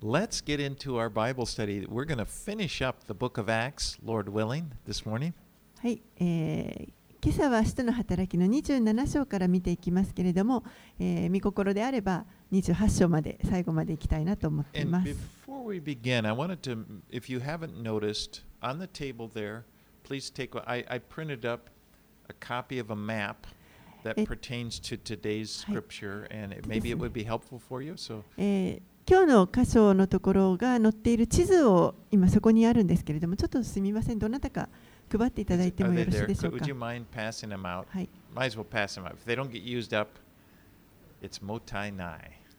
Let's get into our Bible study. We're going to finish up the book of Acts, Lord willing, this morning. はい、えー、今朝は使徒の働きの27章から見ていきますけれども、えー、見心であれば28章まで最後までいきたいなと思っています。Before eh, we begin, I wanted to, if you haven't noticed, on the table there, please take, I, I printed up a copy of a map. that eh, pertains to today's scripture, and it, maybe it would be helpful for you. So, え今日の箇所のところが載っている地図を今そこにあるんですけれども、ちょっとすみません、どなたか配っていただいてもよろしいでしょうか。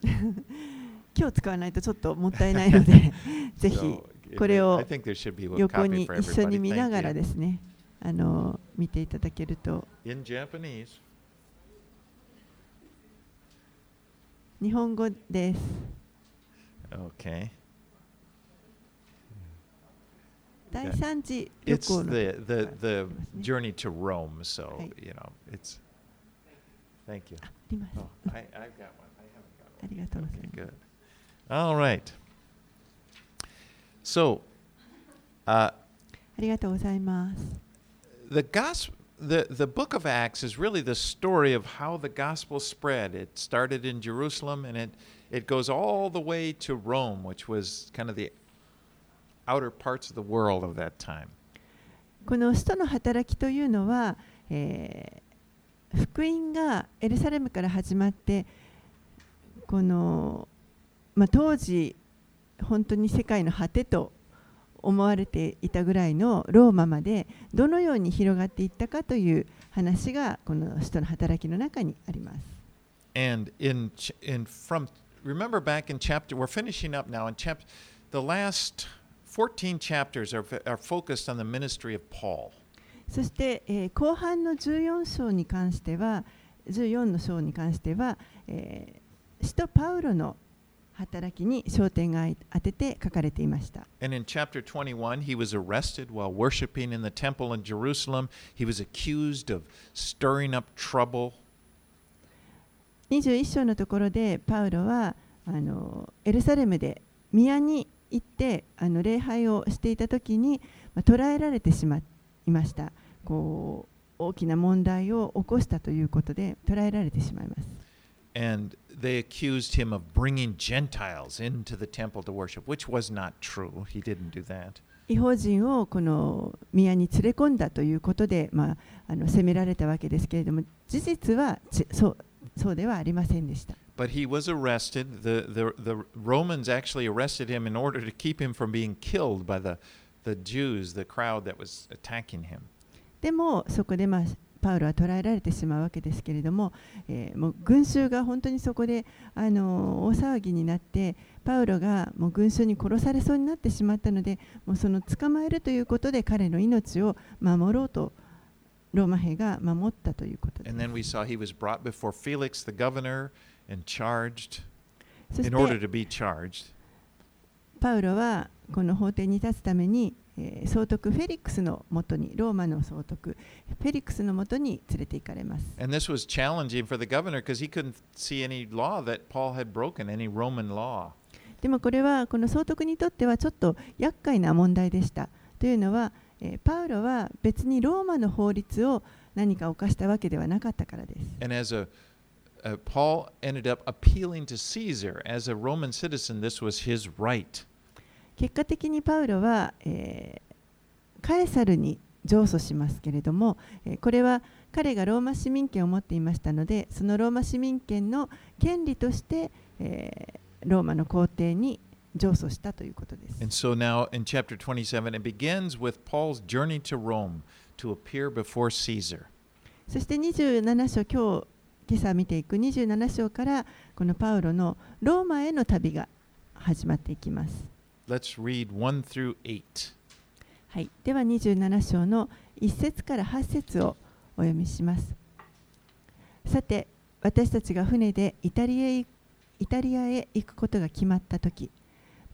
今日使わないとちょっともったいないので、ぜひこれを横に一緒に見ながらですね、あの見ていただけると。日本語です。Okay. 第三次旅 It's 行の the the the ありますね journey to Rome, so Right. you know it's. Thank you. あります。Oh, うん I I've got one. I haven't got ありがとうござい one. ます。Good. All right. So, uh, ありがとうございます。the gospel. The, the book of Acts is really the story of how the gospel spread. It started in Jerusalem and it, it goes all the way to Rome, which was kind of the outer parts of the world of that time. この使徒の働きというのは、えー福音がエルサレムから始まってこの、まあ、当時本当に世界の果てと思われていたぐらいのローマまでどのように広がっていったかという話がこの使徒の働きの中にあります。And in ch- in from remember back in chapter we're finishing up now in chapter the last 14 chapters are f- are focused on the ministry of Paul. そして、えー後半の14章に関しては14の章に関しては、えー使徒パウロの働きに焦点が当てて書かれていました。 And in chapter 21 he was arrested while worshiping in the temple in Jerusalem. He was accused of stirring up trouble. 21章のところでパウロはあのエルサレムで宮に行ってあの礼拝をしていた時に、まあ、捕らえられてしまいましたこう大きな問題を起こしたということで捕らえられてしまいます And they accused him of bringing Gentiles into the temple to worship, which was not true. He didn't do that. 違法人をこの宮に連れ込んだということで、まあ、あの責められたわけですけれども事実はちそうそうではありませんでした But he was arrested. The, the, the Romans actually arrested him in order to keep him from being killed by the, the Jews, the crowd that was attacking him. でもそこで、まあ、パウロは捕らえられてしまうわけですけれども,、えーもう群衆が本当にそこであの大騒ぎになってパウロがもう群衆に殺されそうになってしまったのでもうその捕まえるということで彼の命を守ろうとローマ兵が守ったということです。パウロはこの法廷に立つために、総督フェリックスのもとに、ローマの総督フェリックスのもとに連れて行かれます。でもこれはこの総督にとってはちょっと厄介な問題でした。というのは、えーパウロは別にローマの法律を何か犯したわけではなかったからです。And as a uh, Paul ended up appealing to Caesar as a Roman citizen. This was his right. 結果的にパウロは、えーカエサルに上訴しますけれども、えーこれは彼がローマ市民権を持っていましたので、そのローマ市民権の権利として、えーローマの皇帝に上訴したということです。And so now in chapter 27, it begins with Paul's journey to Rome to appear before Caesar. そして27章、今日今朝見ていく27章からこのパウロのローマへの旅が始まっていきます。Let's read 1 through 8. はい、では27章の1節から8節をお読みします。さて、私たちが船でイタリアへイタリアへ行くことが決まったとき、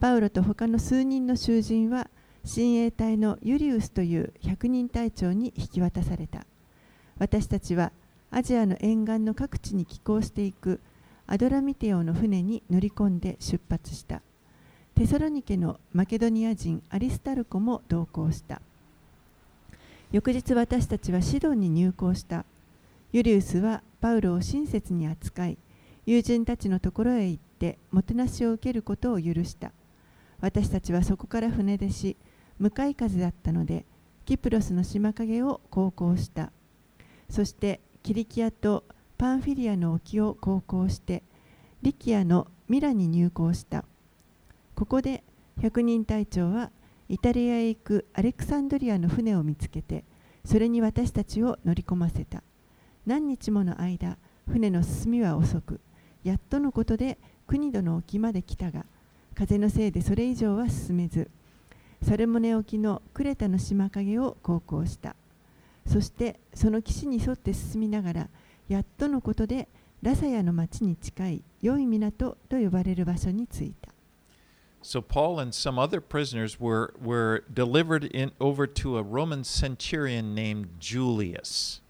パウロと他の数人の囚人は親衛隊のユリウスという百人隊長に引き渡された。私たちはアジアの沿岸の各地に寄港していくアドラミテオの船に乗り込んで出発した。テサロニケのマケドニア人アリスタルコも同行した翌日私たちはシドンに入港したユリウスはパウロを親切に扱い友人たちのところへ行ってもてなしを受けることを許した私たちはそこから船出し向かい風だったのでキプロスの島影を航行した。そしてキリキアとパンフィリアの沖を航行してリキアのミラに入港した。ここで百人隊長はイタリアへ行くアレクサンドリアの船を見つけてそれに私たちを乗り込ませた。何日もの間船の進みは遅くやっとのことで国土の沖まで来たが風のせいでそれ以上は進めずサルモネ沖のクレタの島影を航行したそしてその岸に沿って進みながらやっとのことでラサヤの町に近い良い港と呼ばれる場所に着いた So Paul and some other prisoners were, were delivered in, over to a Roman centurion named Julius.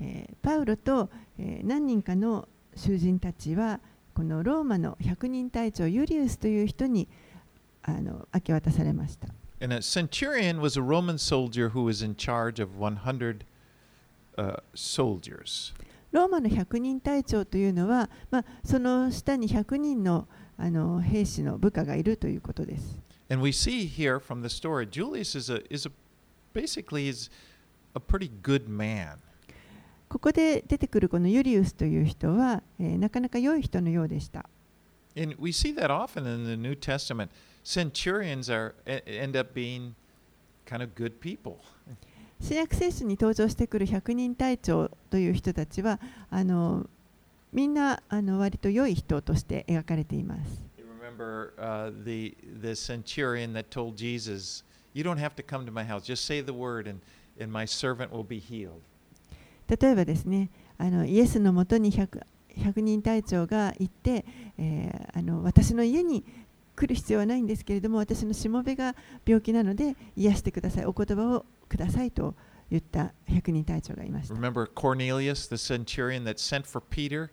えーパウロと、えー何人かの囚人たちはこのローマの百人隊長ユリウスという人にあの明け渡されました。And a centurion was a Roman soldier who was in charge of 100 uh, soldiers. ローマの百人隊長というのは、まあ、その下に100人のあの兵士の部下がいるということです。And we see here from the story, Julius is a, is a basically is a pretty good man. ここで出てくるこのユリウスという人は、えーなかなか良い人のようでした。And we see that often in the New Testament. Centurions are e- end up being kind of good people. 新約聖書に登場してくる百人隊長という人たちはあのみんなあの割と良い人として描かれています。Remember uh, the the centurion that told Jesus, "You don't have to come to my house. Just say the word, and and my servant will be healed." 例えばですねあのイエスのもとに 100, 100人隊長が行って、えーあの私の家に来る必要はないんですけれども私のしもべが病気なので癒してくださいお言葉をくださいと言った100人隊長がいました Remember Cornelius, the centurion that sent for Peter,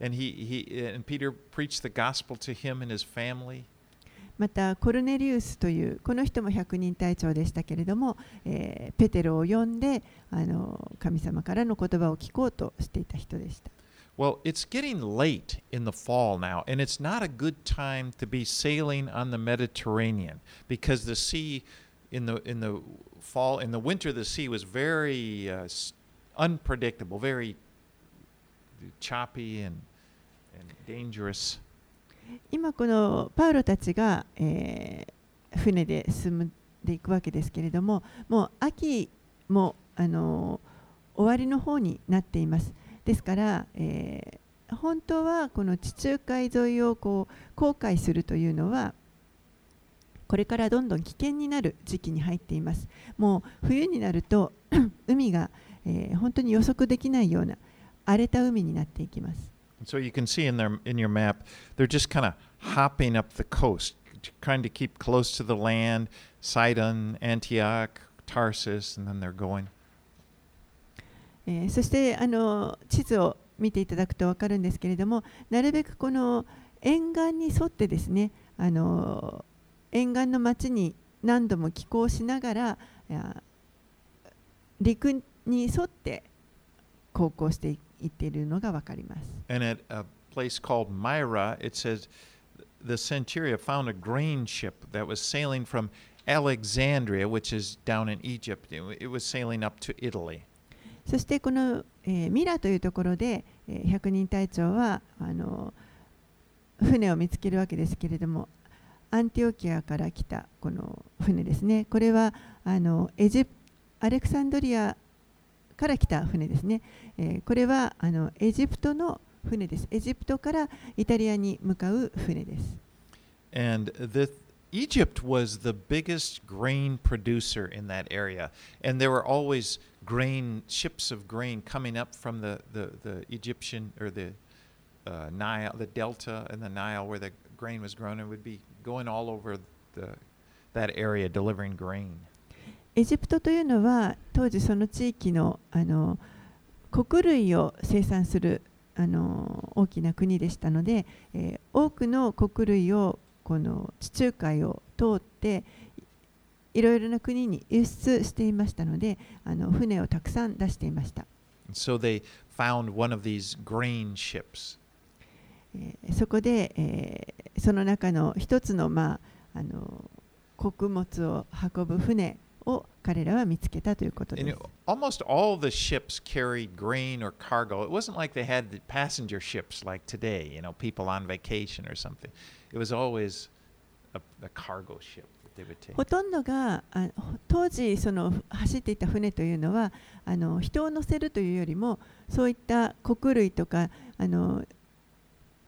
and he he and Peter preached the gospel to him and his family. またコルネリウスというこの人も100人隊長でしたけれども、えーペテロを呼んであの神様からの言葉を聞こうとしていた人でした。Well, it's getting late in the fall now, and it's not a good time to be sailing on the Mediterranean because the sea in the in the fall in the winter the sea was very uh, unpredictable, very choppy and and dangerous. 今このパウロたちが、えー船で進んでいくわけですけれどももう秋もあの終わりの方になっています。ですから、えー本当はこの地中海沿いをこう航海するというのはこれからどんどん危険になる時期に入っています。もう冬になると 海が、えー本当に予測できないような荒れた海になっていきます。So you can see in their in your map, they're just kind of hopping up the coast, trying to keep close to the land. Sidon, Antioch, Tarsus, and then they're going. えーそしてあの地図を見ていただくと分かるんですけれどもなるべくこの沿岸に沿ってですねあの沿岸の町に何度も寄港しながらいや陸に沿って航行していくっているのが分かります。And at a place called Myra, it says the Centuria found a grain ship that was sailing from Alexandria, which is down in Egypt. It, wa- it was sailing up to Italy. そしてこの、えーミラというところで、えー百人隊長はあの船を見つけるわけですけれどもアンティオキアから来たこの船ですねこれはあのエジプアレクサンドリアから来た船ですね、えーこれはあのエジプトの船ですエジプトからイタリアに向かう船です And the Egypt was the biggest grain producer in that area, and there were always grain ships of grain coming up from the, the, the Egyptian or the uh, Nile, the Delta and the Nile where the grain was grown, and would be going all over the that area delivering grain. エジプトというのは当時その地域のあの穀類を生産するあの大きな国でしたので、えー多くの穀類をこの地中海を通っていろいろな国に輸出していましたのであの船をたくさん出していました。So they found one of these grain ships. えーそこで、えーその中の一つの,、まあ、あの穀物を運ぶ船を彼らは見つけたということです almost all the ships carried grain or cargo. It wasn't like they had the passenger ships like today, you know, people on vacation or something. It was always a, a cargo ship. ほとんどがあほ当時その走っていた船というのはあの人を乗せるというよりもそういった穀類とかあの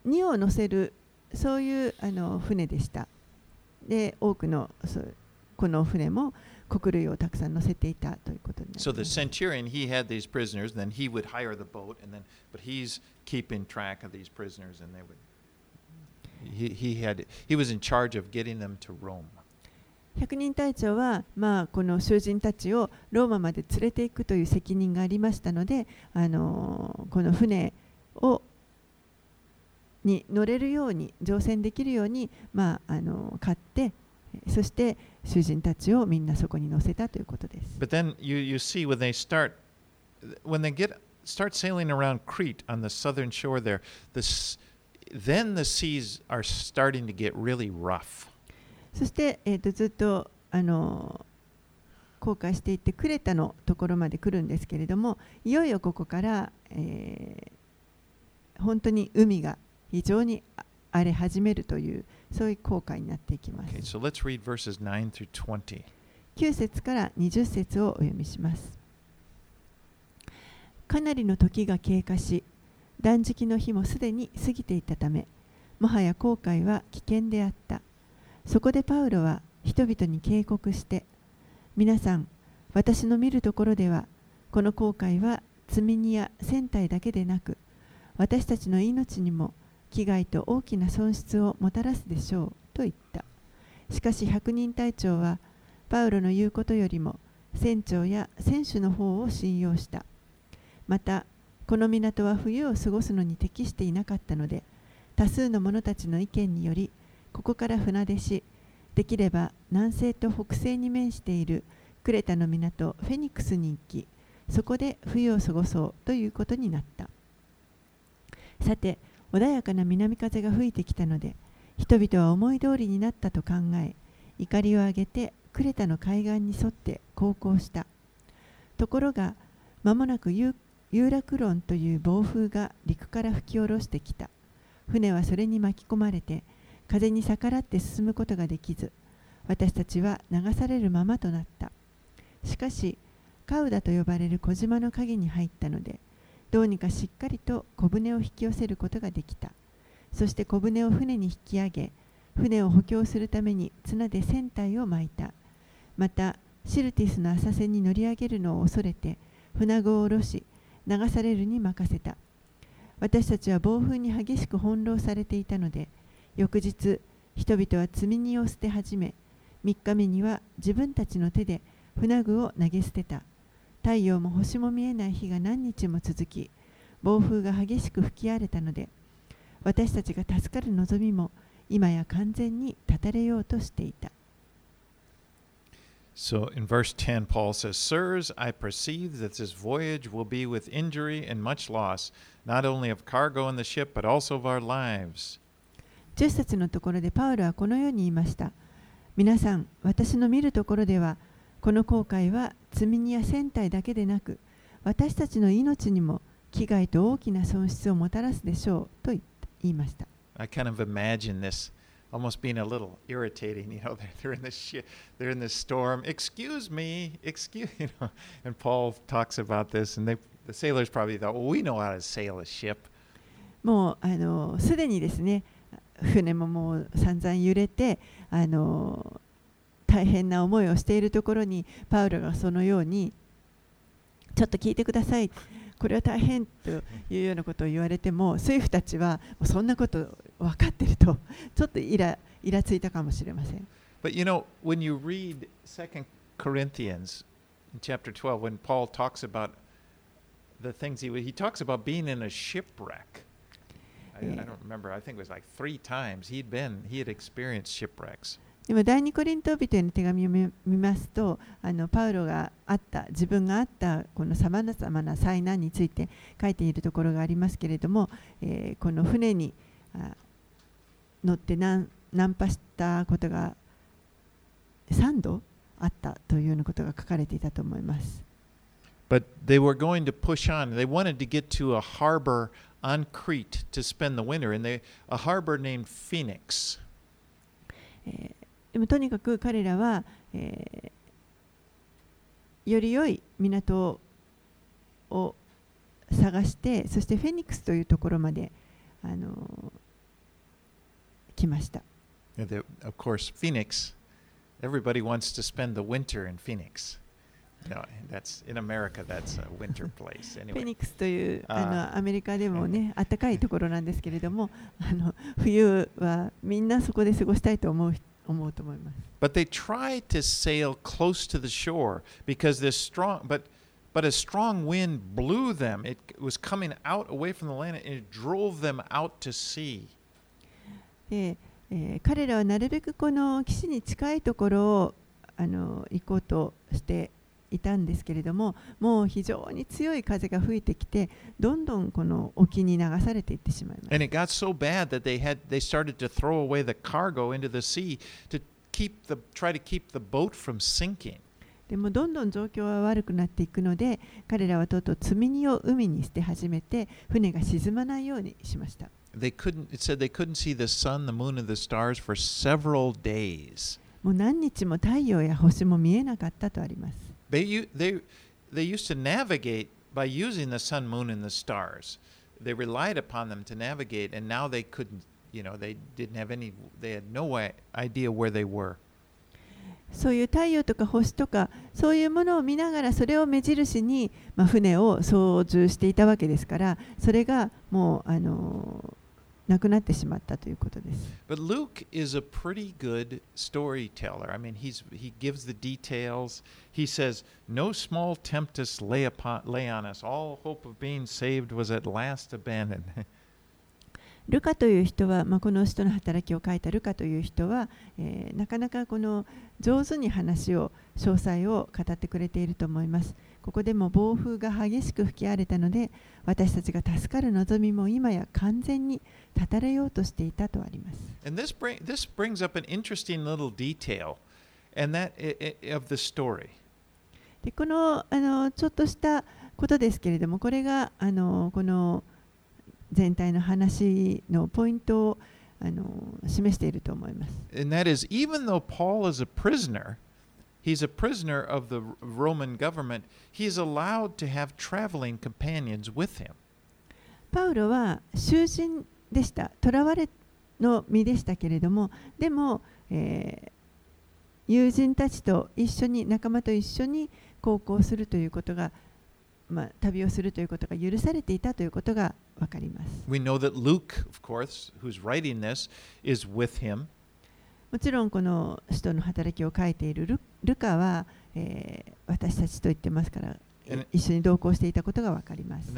荷を乗せるそういうあの船でした。で多くのこの船も穀類をたくさん乗せていたということになり So ま the す。centurion, he had these prisoners, then he would hire the boat, and then, but he's keeping track of these prisoners, and they would. He, he had he was in charge of getting them to Rome. 百人隊長は、まあ、この囚人たちをローマまで連れていくという責任がありましたので、あのこの船をに乗れるように乗船できるように、まあ、あの買ってそして囚人たちをみんなそこに乗せたということです。But then you, you see when they start when they get start sailing around Crete on the southern shore there, this then the seas are starting to get really rough. そして、えー、とずっとあの航海していってクレタのところまで来るんですけれどもいよいよここから、えー本当に海が非常にあ荒れ始めるというそういう航海になっていきます。Okay, so let's read verses 9 through 20. 9節から20節をお読みします。かなりの時が経過し断食の日もすでに過ぎていたためもはや航海は危険であった。そこでパウロは人々に警告して皆さん私の見るところではこの航海は積み荷や船体だけでなく私たちの命にも危害と大きな損失をもたらすでしょうと言った。しかし百人隊長はパウロの言うことよりも船長や船主の方を信用した。またこの港は冬を過ごすのに適していなかったので多数の者たちの意見によりここから船出しできれば南西と北西に面しているクレタの港フェニックスに行きそこで冬を過ごそうということになった。さて穏やかな南風が吹いてきたので人々は思い通りになったと考え怒りを上げてクレタの海岸に沿って航行した。ところが間もなくユユーラクロンという暴風が陸から吹き下ろしてきた。船はそれに巻き込まれて風に逆らって進むことができず私たちは流されるままとなった。しかしカウダと呼ばれる小島の影に入ったのでどうにかしっかりと小舟を引き寄せることができた。そして小舟を船に引き上げ船を補強するために綱で船体を巻いた。またシルティスの浅瀬に乗り上げるのを恐れて船具を下ろし流されるに任せた。私たちは暴風に激しく翻弄されていたので翌日人々は積み荷を捨て始め3日目には自分たちの手で船具を投げ捨てた。太陽も星も見えない日が何日も続き暴風が激しく吹き荒れたので私たちが助かる望みも今や完全に断たれようとしていた So in verse 10, Paul says, Sirs, I perceive that this voyage will be with injury and much loss, not only of cargo in the ship, but also of our lives. 10節のところでパウロはこのように言いました皆さん私の見るところではこの航海は積み荷や船体だけでなく私たちの命にも危害と大きな損失をもたらすでしょうと言いました I kind of imagine this almost being a little irritating. You know, they're, they're in this ship, they're in this storm. Excuse me, excuse you know. And Paul talks about this, and they the sailors probably thought, well, we know how to sail a ship. もうあのすでにですね船ももう散々揺れてあの大変な思いをしているところにパウロがそのようにちょっと聞いてくださいこれは大変というようなことを言われても水夫たちはそんなこと分かってるとちょっとイライラついたかもしれません But you know, when you read Second Corinthians in chapter 12, when Paul talks about the things he he talks about being in a shipwreck. I, I don't remember. I think it was like three times he'd been, he had experienced shipwrecks. でも第二コリント人への手紙を見見ますとあのパウロがあった自分があったこのさまざまな災難について書いているところがありますけれども、えーこの船にあ乗って難難破したことが3度あったというようなことが書かれていたと思います。But they were going to push on. They wanted to get to a harbor on Crete to spend the winter, and they a harbor named Phoenix. えーでもとにかく彼らは、えーより良い港を探してそしてフェニックスというところまで、あのー来ました of course, Phoenix. Everybody wants to spend the winter in Phoenix. No, that's in America. That's a winter place. フェ Anyway, ニックスというあのアメリカでもね暖かいところなんですけれどもあの冬はみんなそこで過ごしたいと思う思うと思います but they tried to sail close to the shore because this strong, but but a strong wind blew them. It was coming out away from the land, and it drove them out to sea. で、えー彼らはなるべくこの岸に近いところをあの行こうとしていたんですけれども、もう非常に強い風が吹いてきて、どんどんこの沖に流されていってしまいまし。でも、どんどん状況は悪くなっていくので、彼らはとうとう積み荷を海にして始めて、船が沈まないようにしました。もう何日も太陽や星も見えなかったとあります。They u- they they used to navigate by using the sun, moon, and the stars. They relied upon them to navigate, and now they couldn't. You know, they didn't have any. They had no i- idea where they were. そういう太陽とか星とかそういうものを見ながらそれを目印に、まあ、船を操縦していたわけですからそれがもうあのー なくなってしまったということです。But Luke is a pretty good storyteller. I mean, he's he gives the details. He says, "No small tempest lay upon lay on us. All hope of being saved was at last abandoned." ルカという人は、まあ、この人の働きを書いたルカという人は、えーなかなかこの上手に話を詳細を語ってくれていると思います。ここでも暴風が激しく吹き荒れたので、私たちが助かる望みも今や完全に断たれようとしていたとあります。This でこの,あのちょっとしたことですけれども、これがあのこの全体の話のポイントをあの示していると思います。And that is, even though Paul is a prisoner, he's a prisoner of the Roman government. He's allowed to have traveling companions with him. パウロは囚人でした囚われの身でしたけれどもでも、えー友人たちと一緒に仲間と一緒に航行するということが、まあ、旅をするということが許されていたということが分かります We know that Luke, of course, who's writing this, is with him. もちろんこの使徒の働きを書いているルルカは、えー、私たちと言ってますから、一緒に同行していたことが分かります。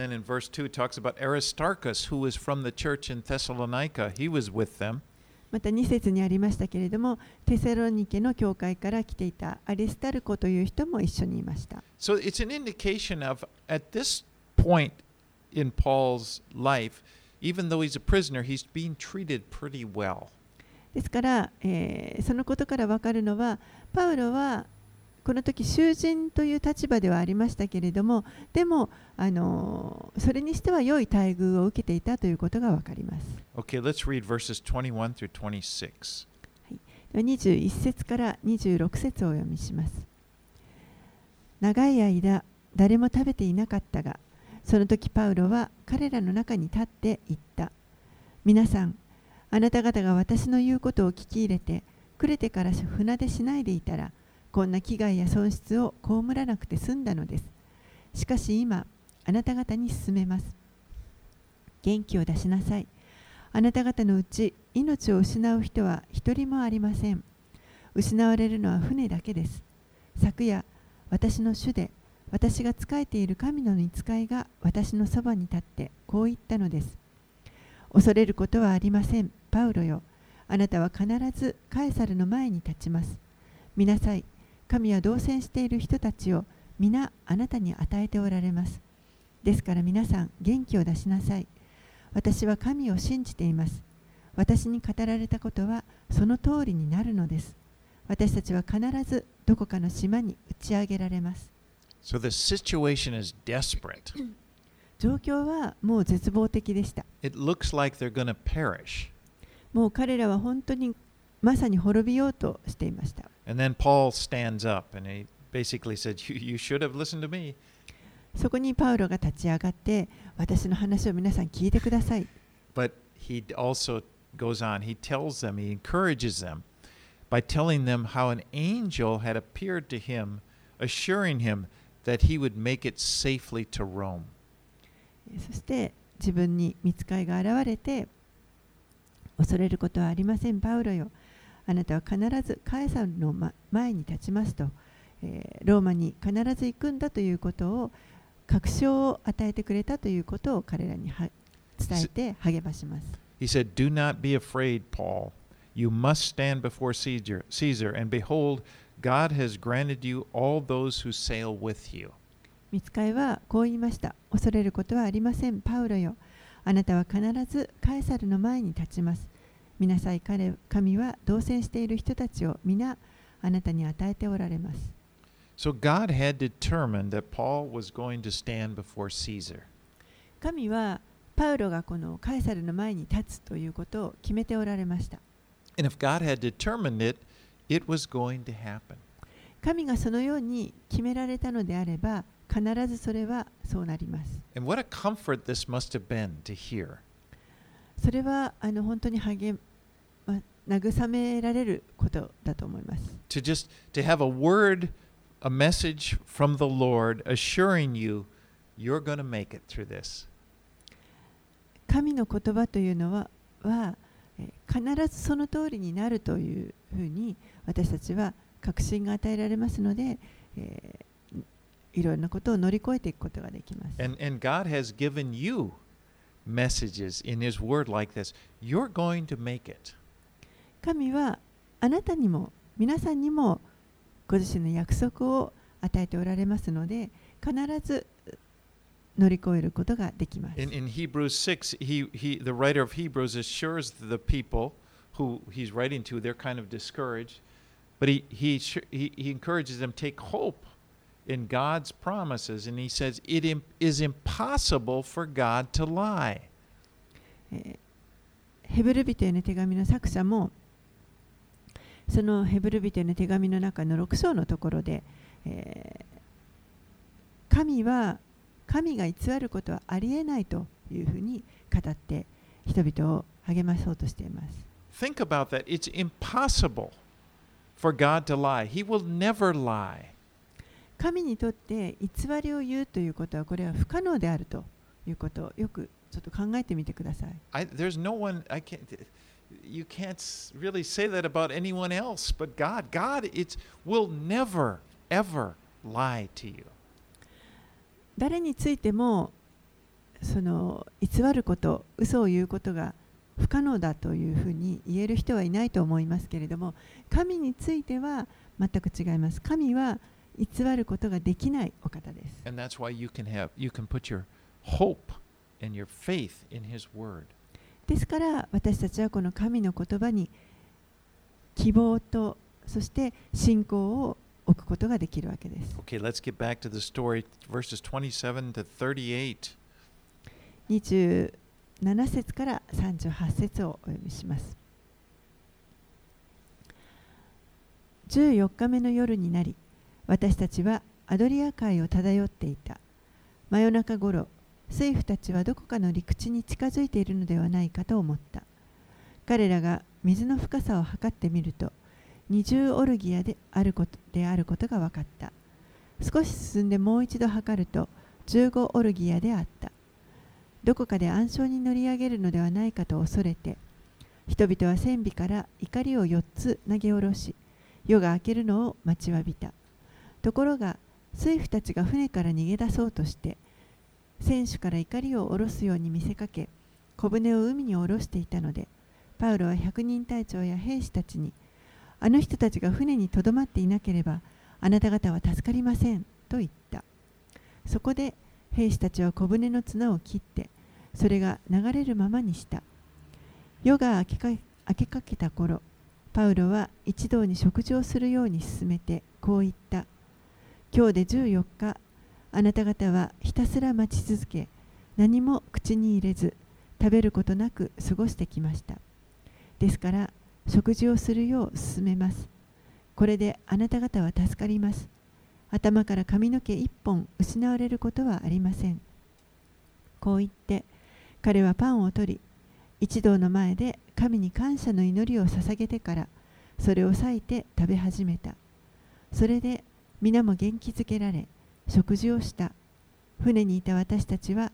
で、2節にありましたけれども、テサロニケの教会から来ていたアリスタルコという人も一緒にいました。ですから、えー、そのことから分かるのは、パウロはこの時囚人という立場ではありましたけれどもでも、あのーそれにしては良い待遇を受けていたということが分かります。Okay, let's read verses 21 through 26. では21節から26節をお読みします。長い間誰も食べていなかったがその時パウロは彼らの中に立って言った。皆さんあなた方が私の言うことを聞き入れてくれてから船出しないでいたらこんな危害や損失を被らなくて済んだのです。しかし今あなた方に勧めます。元気を出しなさい。あなた方のうち命を失う人は一人もありません。失われるのは船だけです。昨夜私の主で私が仕えている神の御使いが私のそばに立ってこう言ったのです。恐れることはありません。パウロよ。あなたは必ずカエサルの前に立ちます。見なさい。神は同棲している人たちを皆あなたに与えておられます。ですから皆さん元気を出しなさい。私は神を信じています。私に語られたことはその通りになるのです。私たちは必ずどこかの島に打ち上げられます。So the situation is desperate. 状況はもう絶望的でした。It looks like they're to perish. もう彼らは本当にまさに滅びようとしていました。And then Paul stands up and he basically said, You, you should have listened to me. そこにパウロが立ち上がって、私の話を皆さん聞いてください。But he also goes on, he tells them, he encourages them by telling them how an angel had appeared to him, assuring him that he would make it safely to Rome. そして自分に見つかいが現れて、恐れることはありません、パウロよ。あなたは必ずカエサルのま前に立ちますと、えーローマに必ず行くんだということを確証を与えてくれたということを彼らには伝えて励まします。He said, Do not be afraid, Paul. You must stand before Caesar, Caesar, and behold, God has granted you all those who sail with you. 見つかいはこう言いました。恐れることはありません、パウロよ。あなたは必ずカエサルの前に立ちます。見なさい、彼神は同棲している人たちを皆あなたに与えておられます。So God had determined that Paul was going to stand before Caesar. 神はパウロがこのカエサルの前に立つということを決めておられました。And if God had determined it, it was going to happen. 神がそのように決められたのであれば、必ずそれはそうなります。それはあの本当に励ま慰められることだと思います。神の言葉というのは,は必ずその通りになるというふうに私たちは確信が与えられますので。いろんなことを乗り越えていくことができます。And and God has given you messages in his word like this. You're going to make it. 神はあなたにも皆さんにもご自身の約束を与えておられますので必ず乗り越えることができます。In, in Hebrews 6, he, he, the writer of Hebrews assures the people who he's writing to, they're kind of discouraged, but he, he, he, he encourages them take hope in God's promises, and he says, It is impossible for God to lie. えーヘブル人への手紙の作者もそのヘブル人への手紙の中の6章のところで、えー神は神が偽ることはありえないというふうに語って人々を励まそうとしています。Think about that. It's impossible for God to lie. He will never lie. 神にとって偽りを言うということはこれは不可能であるということをよくちょっと考えてみてください。I, there's no one I can't. You can't s- really say that about anyone else, but God. God, it's will never ever lie to you. 誰についてもその偽ること嘘を言うことが不可能だというふうに言える人はいないと思いますけれども神については全く違います神は偽ることができないお方です。ですから私たちはこの神の言葉に希望とそして信仰を置くことができるわけです。Okay, 節から38節をお読みします。14日目の夜になり、私たちはアドリア海を漂っていた。真夜中ごろ水夫たちはどこかの陸地に近づいているのではないかと思った。彼らが水の深さを測ってみると20オルギアであることであることが分かった。少し進んでもう一度測ると15オルギアであった。どこかで暗礁に乗り上げるのではないかと恐れて人々は船尾から怒りを4つ投げ下ろし夜が明けるのを待ちわびた。ところが水夫たちが船から逃げ出そうとして船首から怒りを下ろすように見せかけ小舟を海に下ろしていたのでパウロは百人隊長や兵士たちにあの人たちが船にとどまっていなければあなた方は助かりませんと言った。そこで兵士たちは小舟の綱を切ってそれが流れるままにした。夜が明けか明けかけた頃パウロは一同に食事をするように勧めてこう言った。今日で14日。あなた方はひたすら待ち続け何も口に入れず食べることなく過ごしてきました。ですから食事をするよう勧めます。これであなた方は助かります。頭から髪の毛一本失われることはありません。こう言って彼はパンを取り一同の前で神に感謝の祈りを捧げてからそれを裂いて食べ始めた。それで皆も元気づけられ食事をした船にいた私たちは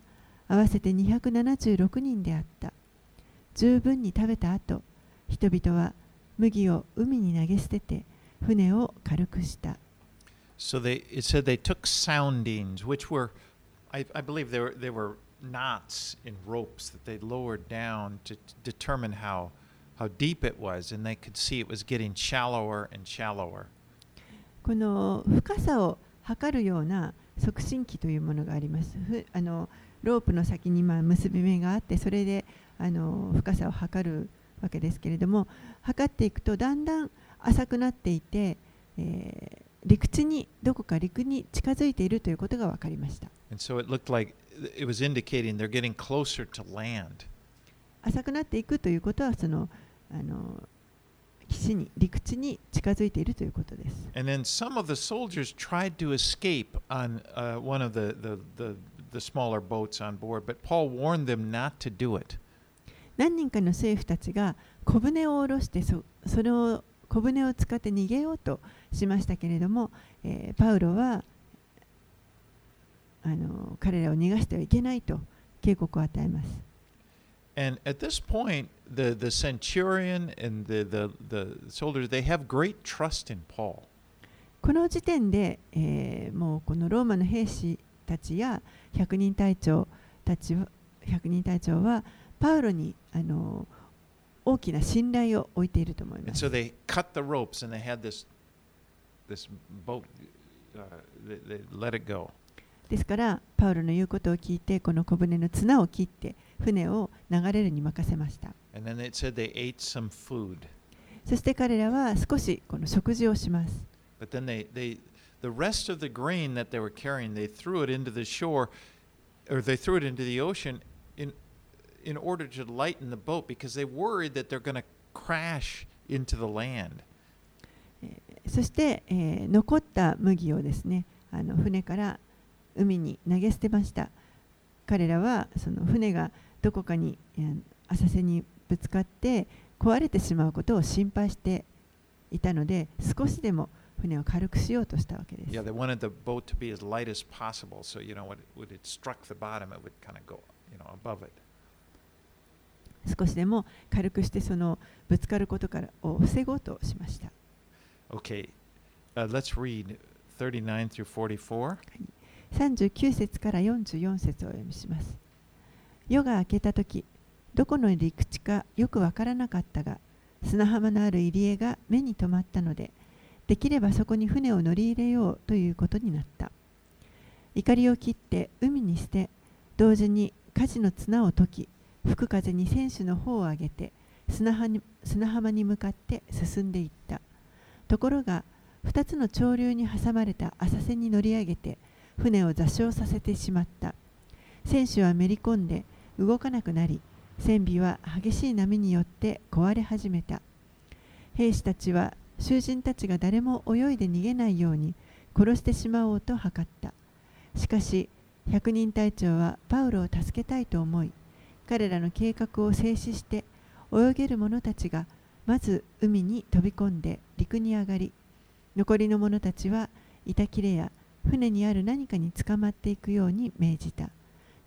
合わせて276人であった十分に食べた後人々は麦を海に投げ捨てて船を軽くした So they, it said they took soundings, which were, I, I believe, they were, they were knots in ropes that they lowered down to t- determine how, how deep it was, and they could see it was getting shallower and shallower. この深さを測るような測深器というものがあります。ふあのロープの先にまあ結び目があってそれであの深さを測るわけですけれども測っていくとだんだん浅くなっていて、えー陸地にどこか陸に近づいているということが分かりました。So like. 浅くなっていくということはそのあの岸に陸地に近づいているということです。And then some of the soldiers tried to escape on uh, one of the, the, the, the smaller boats on board, but Paul warned them not to do it. 何人かの政府たちが小舟を下ろしてそそれを小舟を使って逃げようとしましたけれども、えーパウロはあの彼らを逃がしてはいけないと警告を与えます。And at this point, the, the centurion and the, the, the soldiers, they have great trust in Paul. この時点で、えー、もうこのローマの兵士たちや百人隊長たちは、百人隊長は、パウロにあの大きな信頼を置いていると思います。で、カッタロープスで、ハッタスボート、で、で、で、で、で、で、で、で、で、で、船を流れるに任せました。そして彼らは少しこの食事をします。そして、えー、残った麦をですねあの船から海に投げ捨てました。彼らはその船がどこかに浅瀬にぶつかって壊れてしまうことを心配していたので少しでも船を軽くしようとしたわけです。少しでも軽くしてそのぶつかることからを防ごうとしました。Okay. 節から44節をお読みします。夜が明けた時どこの陸地かよくわからなかったが砂浜のある入り江が目に留まったのでできればそこに船を乗り入れようということになった。怒りを切って海に捨て同時に舵の綱を解き吹く風に船首の方を上げて砂浜に砂浜に向かって進んでいった。ところが2つの潮流に挟まれた浅瀬に乗り上げて船を座礁させてしまった。船首はめり込んで動かなくなり船尾は激しい波によって壊れ始めた。兵士たちは囚人たちが誰も泳いで逃げないように殺してしまおうと図った。しかし百人隊長はパウロを助けたいと思い彼らの計画を静止して泳げる者たちがまず海に飛び込んで陸に上がり残りの者たちは板切れや船にある何かに捕まっていくように命じた。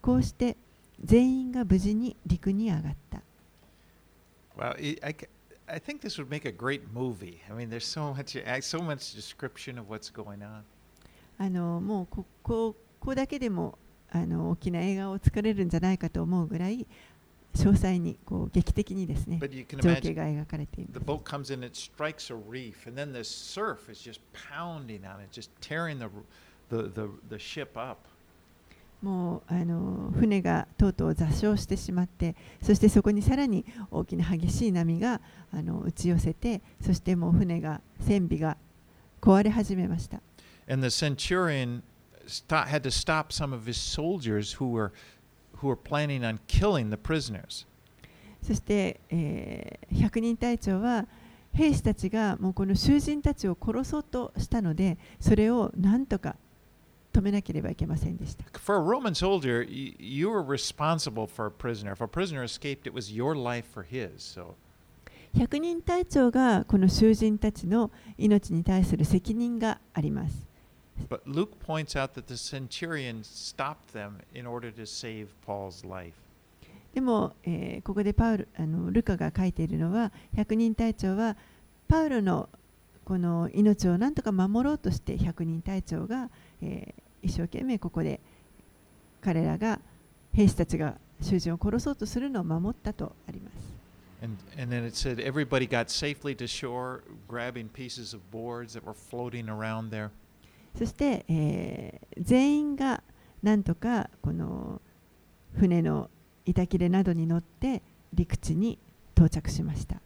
こうして全員が無事に陸に上がった Well, I, I think this would make a great movie. I mean, there's so much, so much description of what's going on. あのもうここここだけでもあの大きな映画を作れるんじゃないかと思うぐらい詳細にこう劇的にですね情景が描かれてい the ます。boat comes in, it strikes a reef, and then the surf is just pounding on it, just tearing the the the, the ship up. もうあの船がとうとう座礁してしまってそしてそこにさらに大きな激しい波があの打ち寄せてそしてもう船が船尾が壊れ始めました And the centurion had to stop some of his soldiers who were who were planning on killing the prisoners. そして、えー百人隊長は兵士たちがもうこの囚人たちを殺そうとしたのでそれをなんとか止めなければいけませんでした For a Roman soldier, you, you were responsible for a prisoner. If a prisoner escaped, it was your life for his. So 百人隊長がこの囚人たちの命に対する責任があります But Luke points out that the centurion stopped them in order to save Paul's life. でも、えーここでパウルあのルカが書いているのは百人隊長はパウロのこの命を何とか守ろうとして百人隊長が、えー、一生懸命ここで彼らが兵士たちが囚人を殺そうとするのを守ったとあります。そして、えー、全員がなんとかこの船の板切れなどに乗って陸地に到着しました。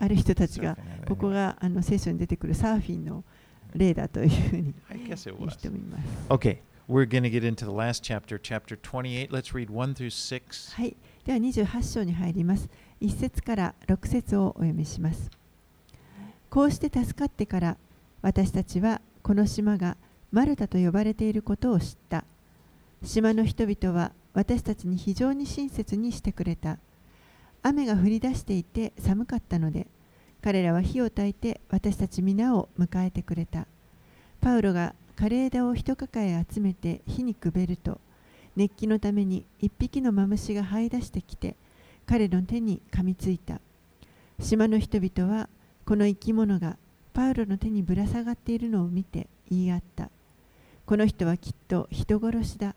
ある人たちが.ここがあの聖書に出てくるサーフィンの例だというふうに 言う was. 人もいます。Okay, we're going to get into the last chapter, chapter 28. Let's read 1 through 6. はい、では28章に入ります。1節から6節をお読みします。こうして助かってから私たちはこの島がマルタと呼ばれていることを知った。島の人々は私たちに非常に親切にしてくれた。雨が降り出していて寒かったので、彼らは火を焚いて私たち皆を迎えてくれた。パウロが枯れ枝を一抱え集めて火にくべると、熱気のために一匹のマムシが這い出してきて彼の手に噛みついた。島の人々はこの生き物がパウロの手にぶら下がっているのを見て言い合った。この人はきっと人殺しだ。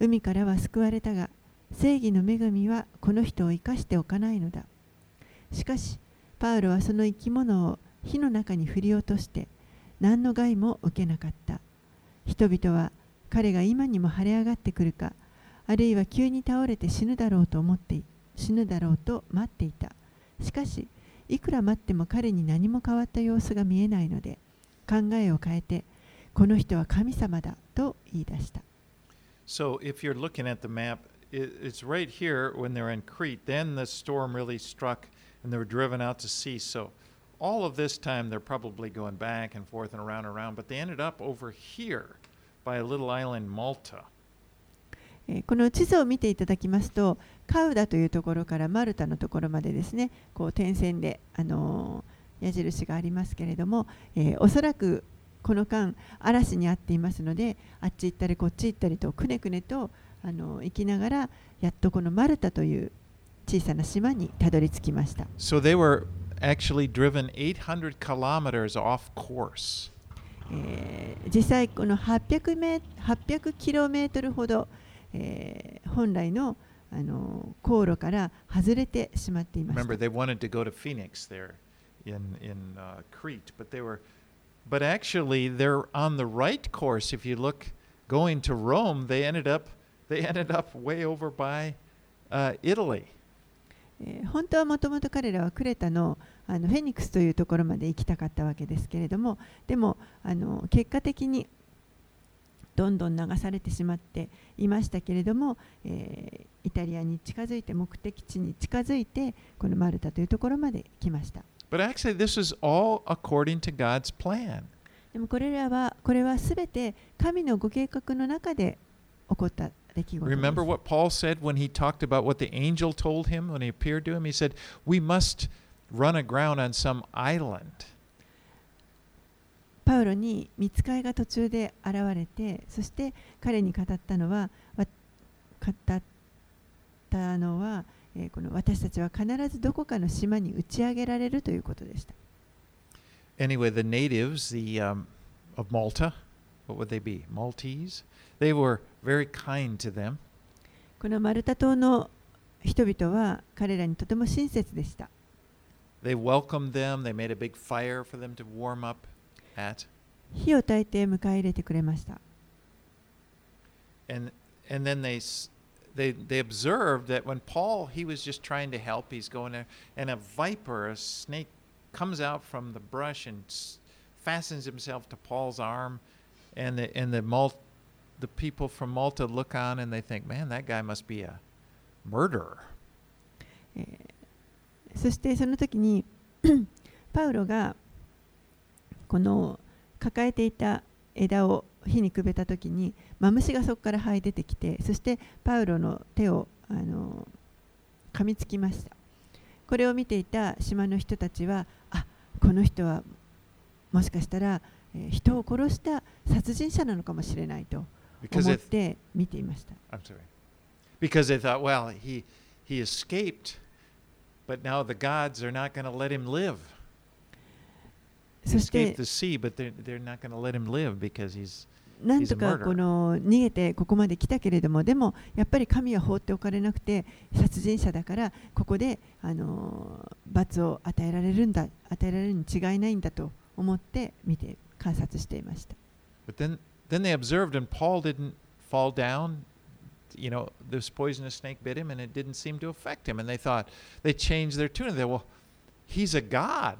海からは救われたが正義の女神はこの人を生かしておかないのだ。しかしパウロはその生き物を火の中に振り落として何の害も受けなかった。人々は彼が今にも晴れ上がってくるかあるいは急に倒れて死ぬだろうと思って死ぬだろうと待っていた。しかしいくら待っても彼に何も変わった様子が見えないので考えを変えてこの人は神様だと言い出した。So if you're looking at the map, it's right here when they're in Crete. Then the storm really struck and they were driven out to sea. So all of this time they're probably going back and forth and around and around, but they ended up over here by a little island, Malta. えこの地図を見ていただきますとカウダというところからマルタのところまでですねこう点線で、あのー矢印がありますけれども、えーおそらくこの間嵐に遭っていますのであっち行ったりこっち行ったりとくねくねと、あのー行きながらやっとこのマルタという小さな島にたどり着きました。So they were actually driven 800 kilometers off course. えー実際この800メ800キロメートルほど、えー本来のあの航路から外れてしまっていまし Remember, た。they wanted to go to Phoenix there in, in uh, Crete, but they were, but actually they're on the right course. If you look going to Rome, they ended up, they ended up way over by uh, Italy. えー本当はもともと彼らはクレタのあのフェニックスというところまで行きたかったわけですけれどもでもあの結果的にどんどん流されてしまっていましたけれども、えーイタリアに近づいて目的地に近づいてこのマルタというところまで来ました。But actually, this is all according to God's plan. でもこれらはこれはすべて神のご計画の中で起こった 出来事です。 Remember what Paul said when he talked about what the angel told him when he appeared to him? He said, We must run aground on some island. パウロに見つかいが途中で現れてそして彼に語ったのはわ語ったのは、えーこの私たちは必ずどこかの島に打ち上げられるということでした。 Anyway, the natives the, um, of Malta, what would they be? Maltese? They were very kind to them. このマルタ島の人々は彼らにとても親切でした。 They welcomed them. They made a big fire for them to warm up at. 火を焚いて迎え入れてくれました。 And and then they s- they they observed that when Paul he was just trying to help, he's going there, and a viper, a snake, comes out from the brush and s- fastens himself to Paul's arm, and the and the Mal- the people from Malta look on and they think, man, that guy must be a murderer. えーそしてその時に パウロがこの抱えていた枝を火にくべた時にマムシがそこから這い出てきてそしてパウロの手をあの噛みつきましたこれを見ていた島の人たちはあこの人はもしかしたら、え人を殺した殺人者なのかもしれないと思って見ていました I'm sorry. Because they thought, well, he he escaped, but now the gods are not going to let him live. そして escaped the sea, but they're, they're not going to let him live because he's なんとか.この逃げてここまで来たけれどもでもやっぱり神は放っておかれなくて殺人者だからここであの罰を与えられるんだ与えられるに違いないんだと思って見て観察していました then they observed, and Paul didn't fall down. You know, this poisonous snake bit him, and it didn't seem to affect him. And they thought they changed their tune. They well, he's a god.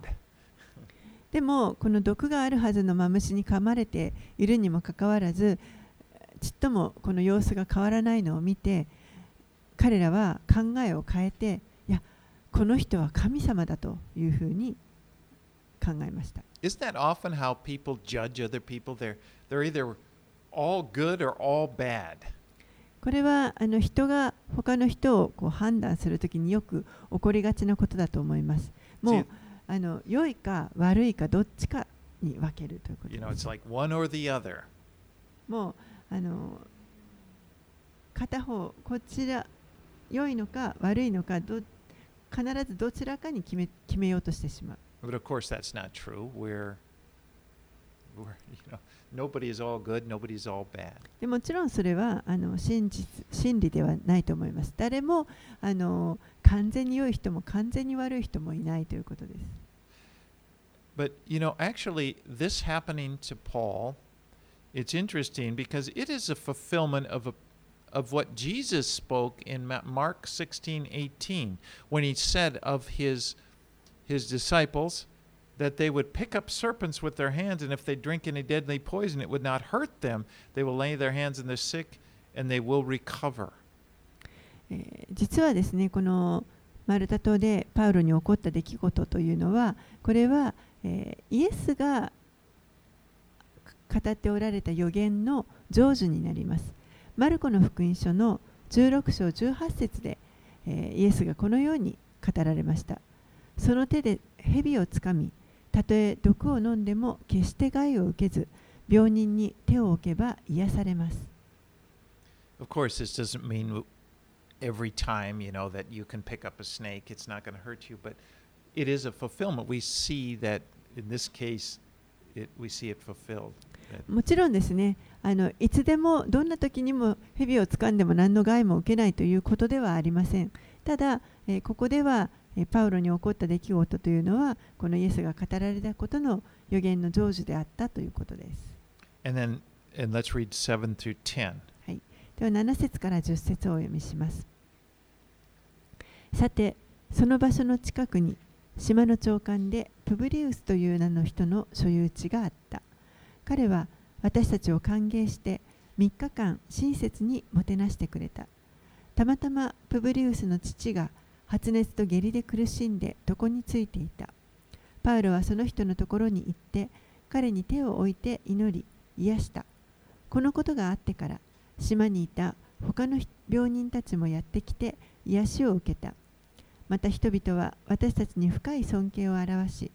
でもこの毒があるはずのマムシに噛まれているにもかかわらずちっともこの様子が変わらないのを見て彼らは考えを変えていやこの人は神様だというふうに考えました Isn't that often how people judge other people? They're they're either all good or all bad. これはあの人が他の人をこう判断するときによく起こりがちなことだと思います。もうあの良いか悪いかどっちかに分けるということ You know, で it's す。like one or the other. もうあの片方こちら良いのか悪いのかど必ずどちらかに決め決めようとしてしまう。But of course, that's not true. We're, we're you know, nobody is all good, nobody's all bad. でもちろんそれはあの真実真理ではないと思います。誰もあの完全に良い人も完全に悪い人もいないということです。 But you know, actually, this happening to Paul, it's interesting because it is a fulfillment of a of what Jesus spoke in Ma- Mark 16:18 when he said of his his disciples that they would pick up serpents with their hands and if they drink any deadly poison it would not hurt them they will lay their hands on the sick and they will recover 実はですねこのマルタ島でパウロに起こった出来事というのはこれは、えーイエスが語っておられた予言の成就になりますマルコの福音書の16章18節で、えーイエスがこのように語られましたその手で蛇をつかみたとえ毒を飲んでも決して害を受けず病人に手を置けば癒されます Of course, this doesn't mean every time, you know, that you can pick up a snake, it's not going to hurt you, but it is a fulfillment. We see that in this case, it, we see it fulfilled. もちろんですねあのいつでもどんな時にも蛇を掴んでも何の害も受けないということではありませんただ、えーここでは、えーパウロに起こった出来事というのはこのイエスが語られたことの予言の成就であったということです。And then, and let's read 7 through 10. では7節から10節をお読みします。さてその場所の近くに島の長官でプブリウスという名の人の所有地があった。彼は私たちを歓迎して3日間親切にもてなしてくれた。たまたまプブリウスの父が発熱と下痢で苦しんで床についていた。パウロはその人のところに行って彼に手を置いて祈り癒した。このことがあってから島にいた他の病人たちもやってきて癒しを受けた。また人々は私たちに深い尊敬を表し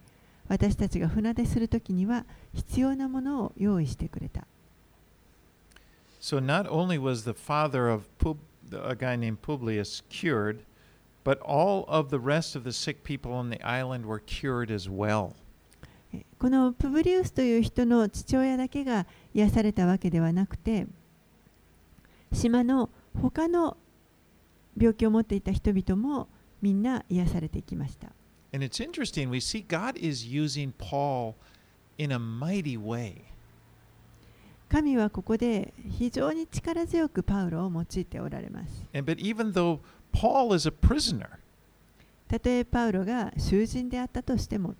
私たちが船出するときには必要なものを用意してくれた。So not only was the father of Pub, a guy named Publius cured, But all of the rest of the sick people on the island were cured as well. このプブリウスという人の父親だけが癒されたわけではなくて島の他の病気を持っていた人々もみんな癒されていきました。神はここで非常に力強くパウロを用いておられます。And, but even though Paul is a prisoner. たとえパウロが囚人であったとしても。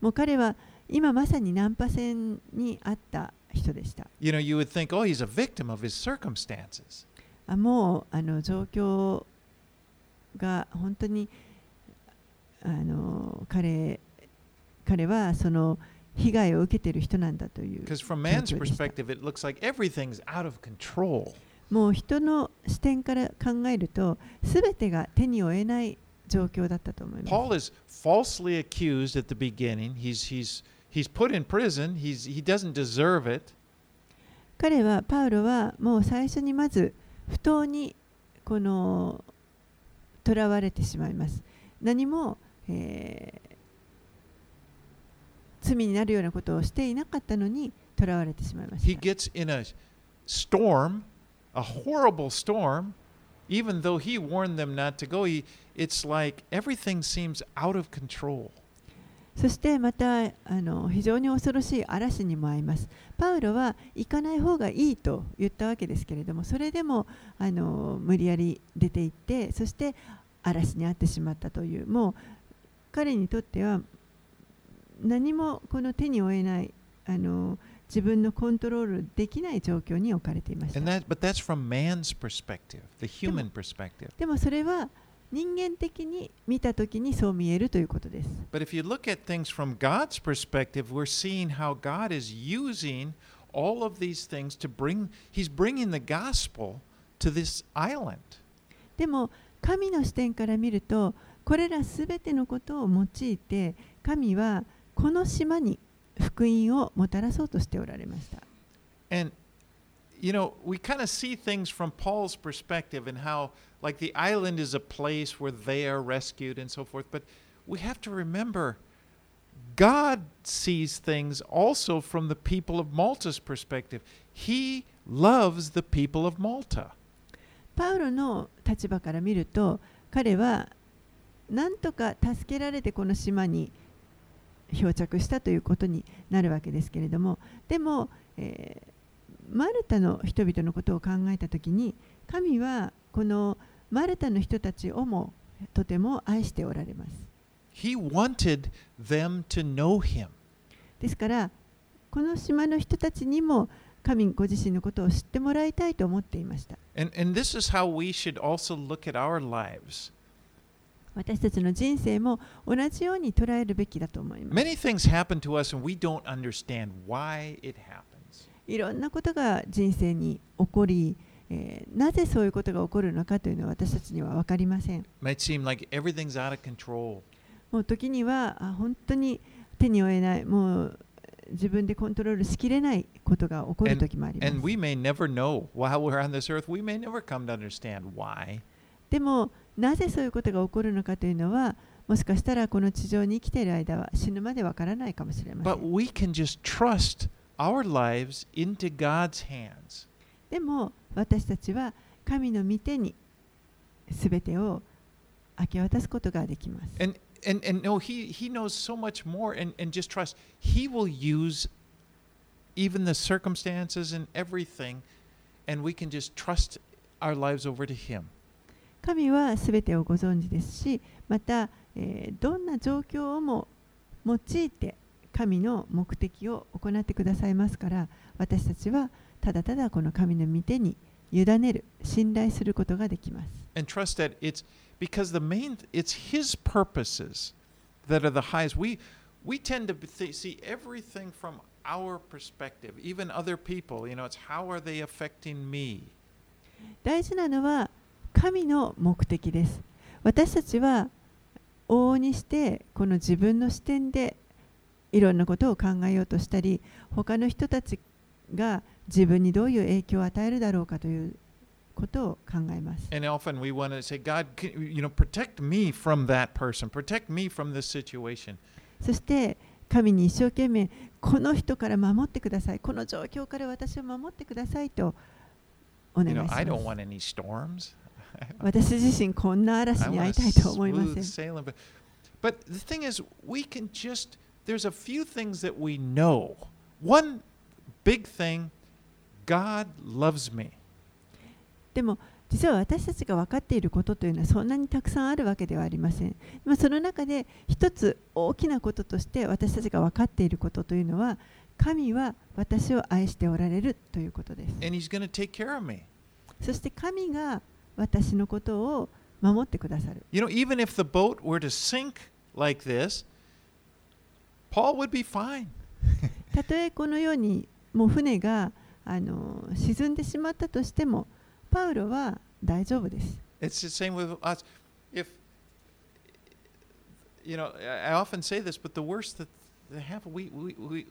もう彼は今まさにナンパ船にあった人でした。あもうあの状況が本当にあの彼,彼はその被害を受けている人なんだという。もう人の視点から考えると全てが手に負えない状況だったと思います。Paul is falsely accused at the beginning. He's he's he's put in prison. He's he doesn't deserve it. 彼はパウロはもう最初にまず不当にこの囚われてしまいます。何も、えー罪になるようなことをしていなかったのに囚われてしまいま He した。gets in a storm, a horrible storm. Even though he warned them not to go, he, it's like everything seems out of control. そしてまたあの非常に恐ろしい嵐にも遭います。パウロは行かない方がいいと言ったわけですけれども、それでもあの無理やり出て行って、そして嵐に遭ってしまったという、もう彼にとっては何もこの手に負えないあの自分のコントロールできない状況に置かれていました。that. でもそれは人間的に見たときにそう見えるということです。But if you look at things from God's perspective, we're seeing how God is using all of these things to bring he's bringing the gospel to this island. でも神の視点から見るとこれらすべてのことを用いて神はこの島に福音をもたらそうとしておられました。And you know, we kind of see things from Paul's perspective and how like the island is a place where they are rescued and so forth, but we have to remember God sees things also from the people of Malta's perspective. He loves the people of Malta. パウロの立場から見ると彼はなんとか助けられてこの島に漂着したということになるわけですけれどもでも、えーマルタの人々のことを考えたときに神はこのマルタの人たちをもとても愛しておられます。He wanted them to know him. ですからこの島の人たちにも神ご自身のことを知ってもらいたいと思っていました And, and this is how we should also look at our lives. 私たちの人生も同じように捉えるべきだと思います Many things happen to us and we don't understand why it happens. いろんなことが人生に起こり、えーなぜそういうことが起こるのかというのは私たちには分かりません might seem like everything's out of control. もう時にはあ本当に手に負えないもう自分でコントロールしきれないことが起こる時もあります And we may never know while we're on this earth, we may never come to understand why. でもなぜそういうことが起こるのかというのはもしかしたらこの地上に生きている間は死ぬまでわからないかもしれませ But ん we can just trust our lives into God's hands. でも私たちは神の御手に全てを明け渡すことができます And and, and no, he, he knows so much more and, and just trust. He will use even the circumstances and everything, and we can just trust our lives over to him. 神は全てをご存知ですしまた、えーどんな状況をも用いて神の目的を行ってくださいますから私たちはただただこの神の御手に委ねる信頼することができます and trust that it's because the main it's his purposes that are the highest we we tend to see everything from our perspective even other people you know it's how are they affecting me 大事なのは神の目的です。私たちは往々にしてこの自分の視点でいろんなことを考えようとしたり他の人たちが自分にどういう影響を与えるだろうかということを考えます。And often we want to say god you know protect me from that person. Protect me from this situation. そして神に一生懸命この人から守ってください。この状況から私を守ってくださいとお願 You い know, し I don't ます want any storms. 私自身こんな嵐に会いたいと思いません。でも、実は私たちが分かっていることというのはそんなにたくさんあるわけではありません。ま、その中で一つ大きなこととして私たちが分かっていることというのは、神は私を愛しておられるということです。そして神が私のことを守ってくださる。You know, even if the boat were to sink like this, Paul would be fine. たとえこのようにもう船があの沈んでしまったとしてもパウロは大丈夫です。It's the same with us. If, you know, I often say this, but the worst that they have, we, we, we,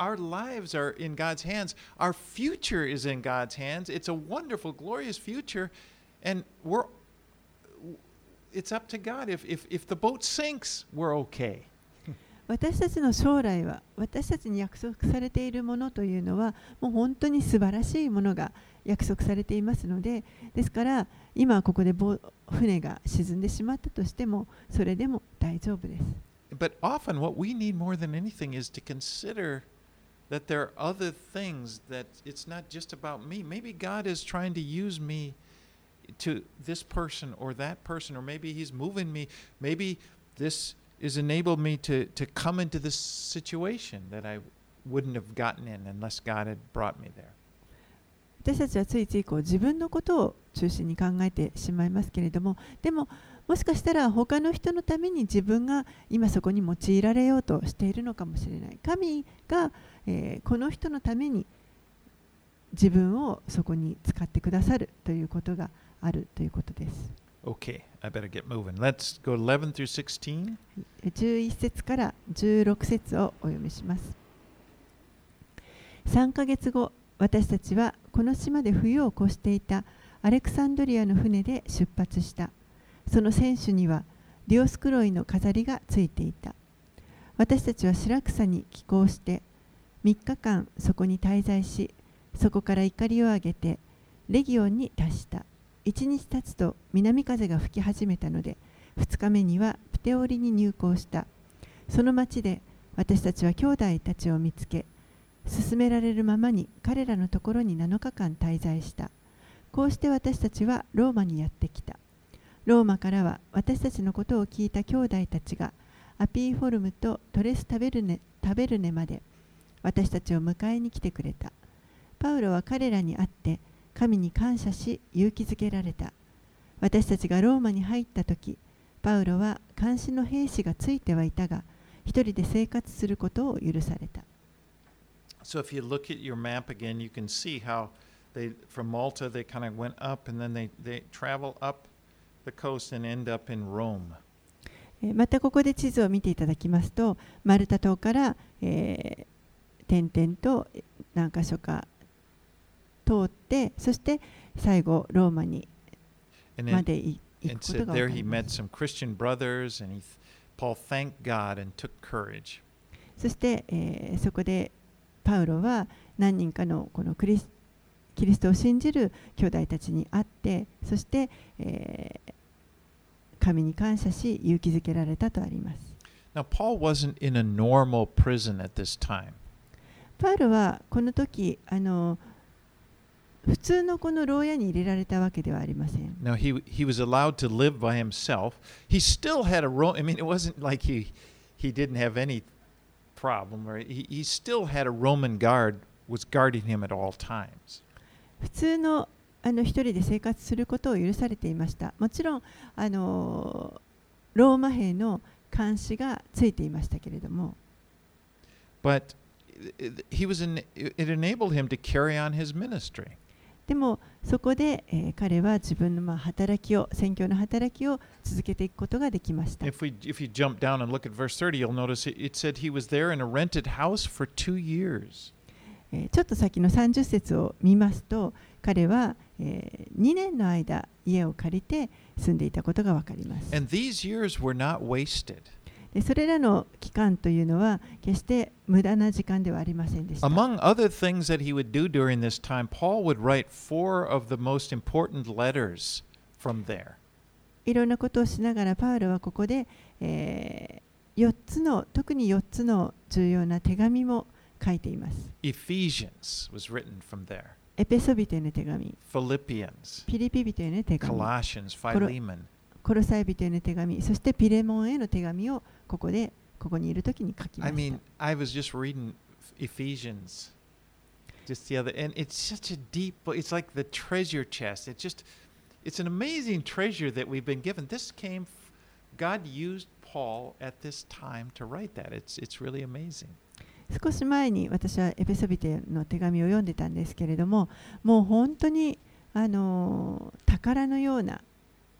our lives are in God's hands. Our future is in God's hands. It's a wonderful, glorious future, and we're. It's up to God. If, if, if the boat sinks, we're okay. 私たちの将来は私たちに約束されているものというのはもう本当に素晴らしいものが約束されていますのでですから今ここでボ船が沈んでしまったとしてもそれでも大丈夫です。 But often, what we need more than anything is to consider that there are other things that it's not just about me. Maybe God is trying to use me to this person or that person, or maybe He's moving me. Maybe this has enabled me to, to come into this situation that I wouldn't have gotten in unless God had brought me there. 私たちはついついこう自分のことを 中心に考えてしまいますけれどもでももしかしたら他の人のために自分が今そこに用いられようとしているのかもしれない神が、えーこの人のために自分をそこに使ってくださるということがあるということです。Okay, I better get moving. Let's go 11 through 16. 11節から16節をお読みします。3ヶ月後、私たちはこの島で冬を越していたアレクサンドリアの船で出発した。その船首にはディオスクロイの飾りがついていた。私たちは白草に寄港して3日間そこに滞在し、そこから怒りを上げてレギオンに達した。1日経つと南風が吹き始めたので、2日目にはプテオリに入港した。その町で私たちは兄弟たちを見つけ、勧められるままに彼らのところに7日間滞在した。こうして私たちはローマにやってきた。ローマからは私たちのことを聞いた兄弟たちがアピーフォルムとトレスタベルネタベルネまで私たちを迎えに来てくれた。パウロは彼らに会って神に感謝し勇気づけられた。私たちがローマに入った時、パウロは監視の兵士がついてはいたが、一人で生活することを許された。So if you look at your map again, you can see how they from Malta they kind of went up and then they, they travel up the coast and end up in Rome. えーまたここで地図を見ていただきますと、マルタ島から、えー点々とえー何箇所か通って、そして最後ローマに And までい行くことがか he りま met す。some Christian brothers and he Paul thanked God and took courage. そして、えーそこでパウロは何人かのこのクリスキリストを信じる兄弟たちに会って、そして、えー神に感謝し勇気づけられたとあります。Now Paul wasn't in a normal prison at this time. パウロはこの時あの普通のこの牢屋に入れられたわけではありません。Now he he was allowed to live by himself. He still had a Ro- I mean it wasn't like he he didn't have any problem or he, he still had a Roman guard was guarding him at all times. 普通の,あの一人で生活することを許されていました。もちろん、あの、ローマ兵の監視がついていましたけれども。でもそこで、えー、彼は自分のまあ働きを、選挙の働きを続けていくことができました。えーちょっと先の30節を見ますと彼は、え2年の間家を借りて住んでいたことが分かります。And these years were not wasted. でそれらの期間というのは決して無駄な時間ではありませんでした。Among other things that he would do during this time, Paul would write four of the most important letters from there. いろんなことをしながらパウロはここで、え4つの特に4つの重要な手紙も書いています。 Ephesians was written from there. エペソビトへの手紙、 Philippians, ピリピ人への手紙、 Colossians, Colo- Philemon. コロサイ人への手紙、そしてピレモンへの手紙をここでここにいるときに書きま I した。 mean, I was just reading Ephesians just the other, and it's such a deep book. It's like the treasure chest. It's just, it's an amazing treasure that we've been given. This came, f- God used Paul at this time to write that. It's, it's really amazing. 少し前に私はエペソビテの手紙を読んでたんですけれどももう本当にあの宝のような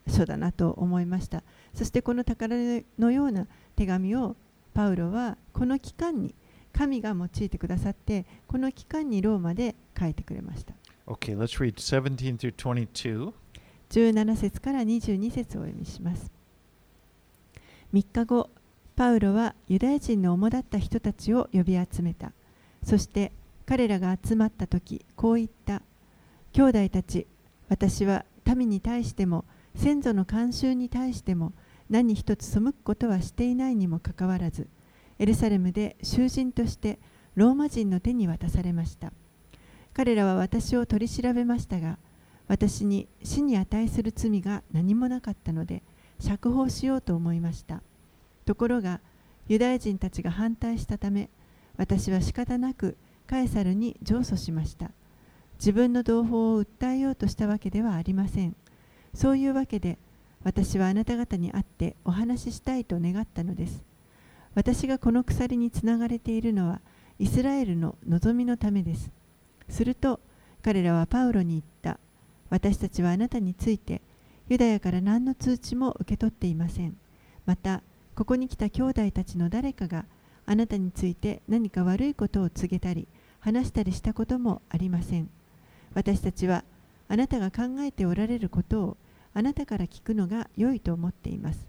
書だなと思いましたそしてこの宝のような手紙をパウロはこの期間に神が用いてくださってこの期間にローマで書いてくれました Okay, let's read 17 through 22. 17節から22節をお読みします3日後パウロはユダヤ人の主だった人たちを呼び集めた。そして彼らが集まった時こう言った。兄弟たち私は民に対しても先祖の慣習に対しても何一つ背くことはしていないにもかかわらずエルサレムで囚人としてローマ人の手に渡されました。彼らは私を取り調べましたが私に死に値する罪が何もなかったので釈放しようと思いました。ところがユダヤ人たちが反対したため私は仕方なくカエサルに上訴しました。自分の同胞を訴えようとしたわけではありません。そういうわけで私はあなた方に会ってお話ししたいと願ったのです。私がこの鎖につながれているのはイスラエルの望みのためです。すると彼らはパウロに言った。私たちはあなたについてユダヤから何の通知も受け取っていません。またここに来た兄弟たちの誰かがあなたについて何か悪いことを告げたり話したりしたこともありません。私たちはあなたが考えておられることをあなたから聞くのが良いと思っています。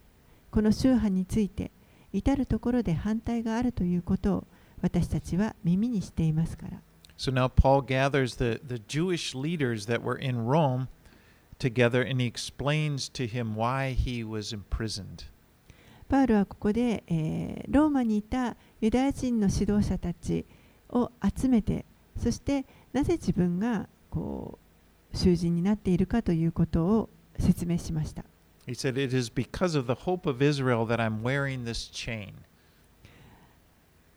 この宗派について至るところで反対があるということを私たちは耳にしていますから。So now Paul gathers the, the Jewish leaders that were in Rome together and he explains to him why he was imprisoned. パウロはここで、えーローマにいたユダヤ人の指導者たちを集めてそしてなぜ自分がこう囚人になっているかということを説明しました He said, It is because of the hope of Israel that I'm wearing this chain.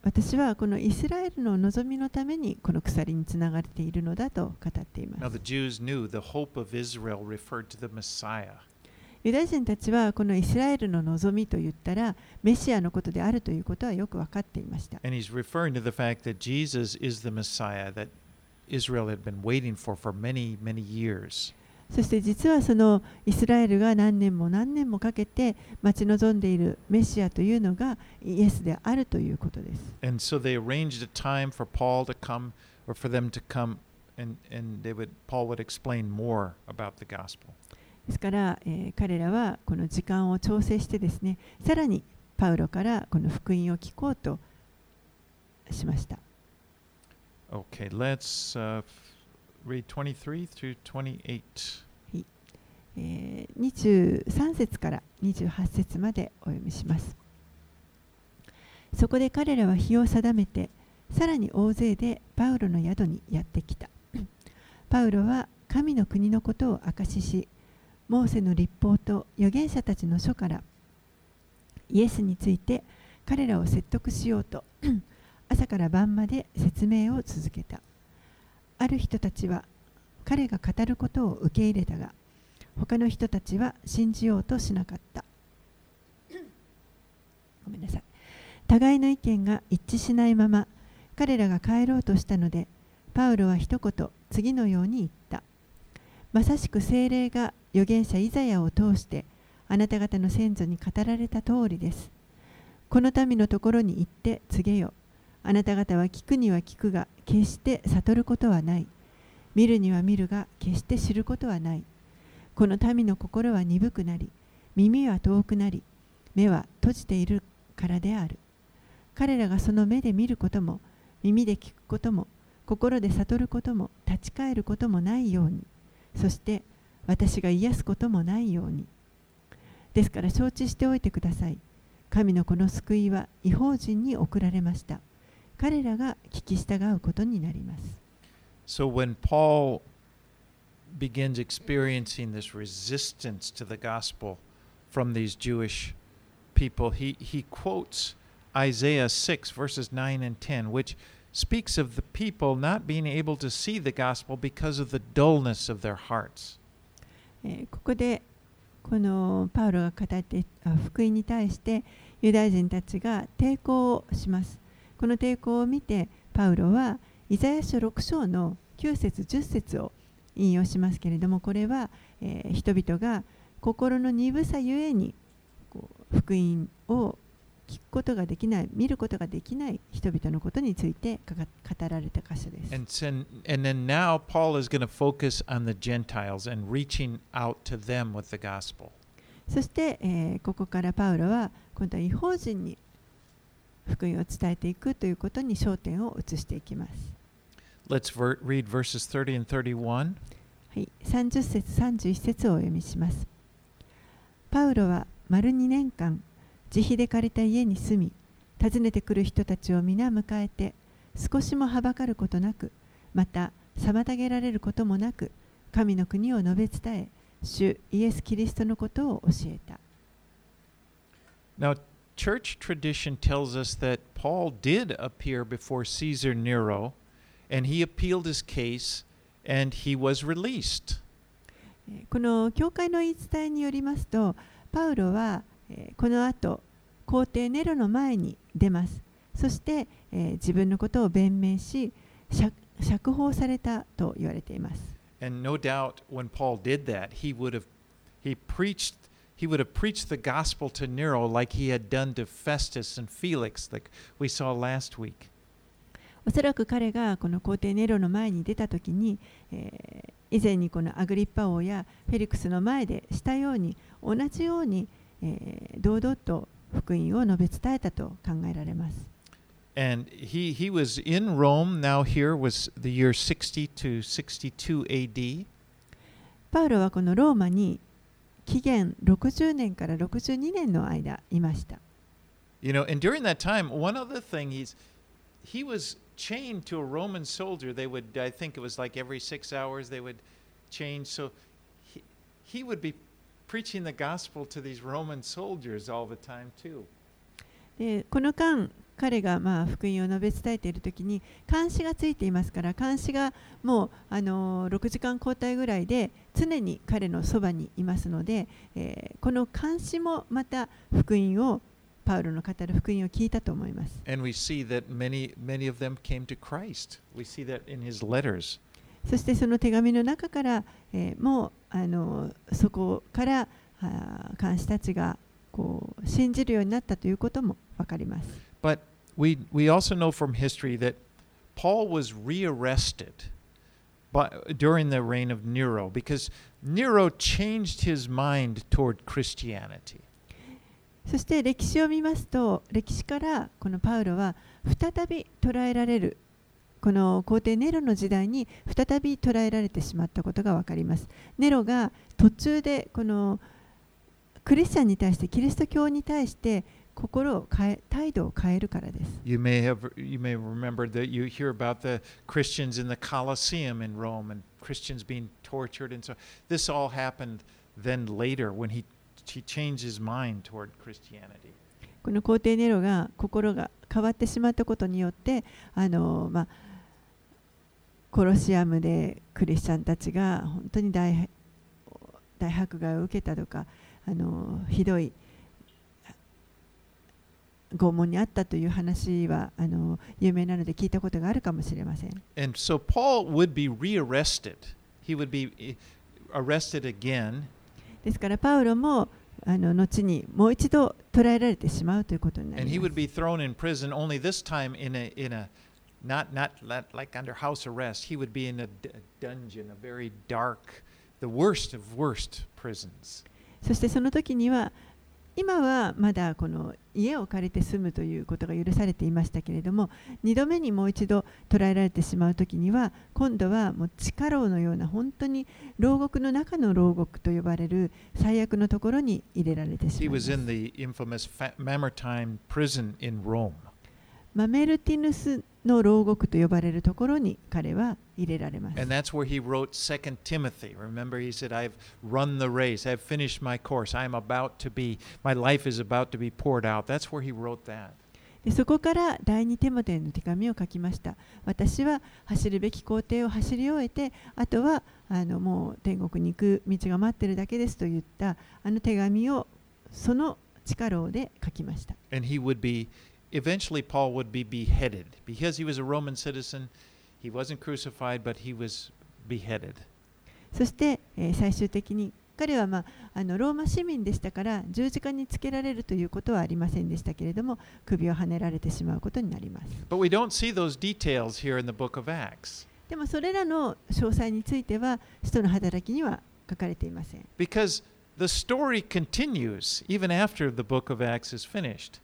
私はこのイスラエルの望みのためにこの鎖につながれているのだと語っていま Now, す the Jews knew the hope of Israel referred to the Messiah. ユダヤ人たちはこのイスラエルの望みと言ったらメシアのことであるということはよく分かっていました。Israel そして実はそのイスラエルが何年も何年もかけて待ち望んでいるメシアというのがイエスであるということです。ですから、えー彼らはこの時間を調整してですね、さらにパウロからこの福音を聞こうとしました。Okay, let's uh, read 23 through 28. えー23節から28節までお読みします。そこで彼らは日を定めて、さらに大勢でパウロの宿にやってきた。パウロは神の国のことを証しし、モーセの立法と預言者たちの書からイエスについて彼らを説得しようと 朝から晩まで説明を続けた。ある人たちは彼が語ることを受け入れたが、他の人たちは信じようとしなかった。ごめんなさい。互いの意見が一致しないまま彼らが帰ろうとしたので、パウロは一言次のように言った。まさしく精霊が預言者イザヤを通してあなた方の先祖に語られた通りです。この民のところに行って告げよ。あなた方は聞くには聞くが決して悟ることはない。見るには見るが決して知ることはない。この民の心は鈍くなり、耳は遠くなり、目は閉じているからである。彼らがその目で見ることも、耳で聞くことも、心で悟ることも、立ち返ることもないように、そして私が癒すこともないように。ですから承知しておいてください。神のこの救いは違法人に送られました。彼らが聞き従うことになります。So when Paul begins experiencing this resistance to the gospel from these Jewish people, he, he quotes Isaiah 6, verses 9 and 10, which speaks of the people not being able to see the gospel because of the dullness of their hearts. ここでこのパウロが語って福音に対してユダヤ人たちが抵抗をします。この抵抗を見てパウロはイザヤ書6章の9節10節を引用しますけれどもこれは、えー人々が心の鈍さゆえにこう福音を聞くことができない、見ることができない人々のことについて語られた箇所です。そして、えー、ここからパウロは今度は違法人に福音を伝えていくということに焦点を移していきます。はい、30節、31節をお読みします。パウロは丸2年間、自費で借りた家に住み訪ねてくる人たちを皆迎えて少しもはばかることなくまた妨げられることもなく神の国を述べ伝え主イエス・キリストのことを教えた。Now, church tradition tells us that Paul did appear before Caesar Nero and he appealed his case and he was released. えーこの教会の言い伝えによりますとパウロは、このあと皇帝ネロの前に出ますそして、えー、自分のことを弁明し釈,放されたと言われています。No、doubt, that, he would have, he preached, he would have preached the gospel to Nero like he had done to f おそらく彼がこの皇帝ネロの前に出たときに、えー、以前にこのアグリッパ王やフェリクスの前でしたように同じように、えー堂々と福音を述べ伝えたと考えられます And he, he was in Rome. Now, here was the year 60 to 62 AD. パウロはこのローマに紀元60年から62年の間いました。You know, and during that time, one other thing, he's he was chained to a Roman soldier. They would, I think it was like every six hours, they would change. So he, he would be preaching the gospel to these Roman soldiers all the time, too. でこの間彼がまあ福音を述べ伝えている時に監視がついていますから監視がもうあの6時間交代ぐらいで常に彼のそばにいますので、えーこの監視もまた福音をパウロの語る福音を聞いたと思います。And we see that many, many of them came to Christ. We see that in his letters. そしてその手紙の中から、えーもうあのそこから監視たちがこう信じるようになったということも分かります。But we, we also know from history that Paul was rearrested by, during the reign of Nero because Nero changed his mind toward Christianity. そして歴史を見ますと歴史からこのパウロは再び捉えられるこの皇帝ネロの時代に再び捉えられてしまったことが分かります。ネロが途中でこのクリスチャンに対してキリスト教に対して心を変え態度を変えるからです。You may have you may remember that you hear about the Christians in the Colosseum in Rome and Christians being tortured and so this all happened then later when he he changed his mind toward Christianity. この皇帝ネロが心が変わってしまったことによってあの、まあ、コロシアムでクリスチャンたちが本当に大大迫害を受けたとかあのひどい拷問にあったという話はあの有名なので聞いたことがあるかもしれません。And so Paul would be rearrested. He would be eh, arrested again ですからパウロもあの後にもう一度捕らえられてしまうということにな and he りま would す。be thrown in prison only this time in a in a not そしてその時には今はまだこの家を借りて住むということが許されていましたけれども2度目にもう一度捕らえられてしまう時には今度はもう地下牢のような本当に牢獄の中の牢獄と呼ばれる最悪のところに入れられてしまう。の牢獄と呼ばれるところに彼は入れられます And that's where he wrote 2 Timothy. Remember, he said, I've run the race, I've finished my course, I'm about to be, my life is about to be poured out. That's where he wrote that. でそこから第二テモテへの手紙を書きました私は走るべき工程を走り終えてあとはあのもう天国に行く道が待ってるだけですと言ったあの手紙をその力で書きました And he would be, eventually, Paul would be beheaded. Because he was a Roman citizen, he wasn't crucified, but he was beheaded. そして、えー最終的に彼は、まあ、あのローマ市民でしたから十字架につけられるということはありませんでしたけれども首をはねられてしまうことになります But we don't see those details here in the book of Acts. でもそれらの詳細については使徒の働きには書かれていません Because the story continues even after the book of Acts is finished.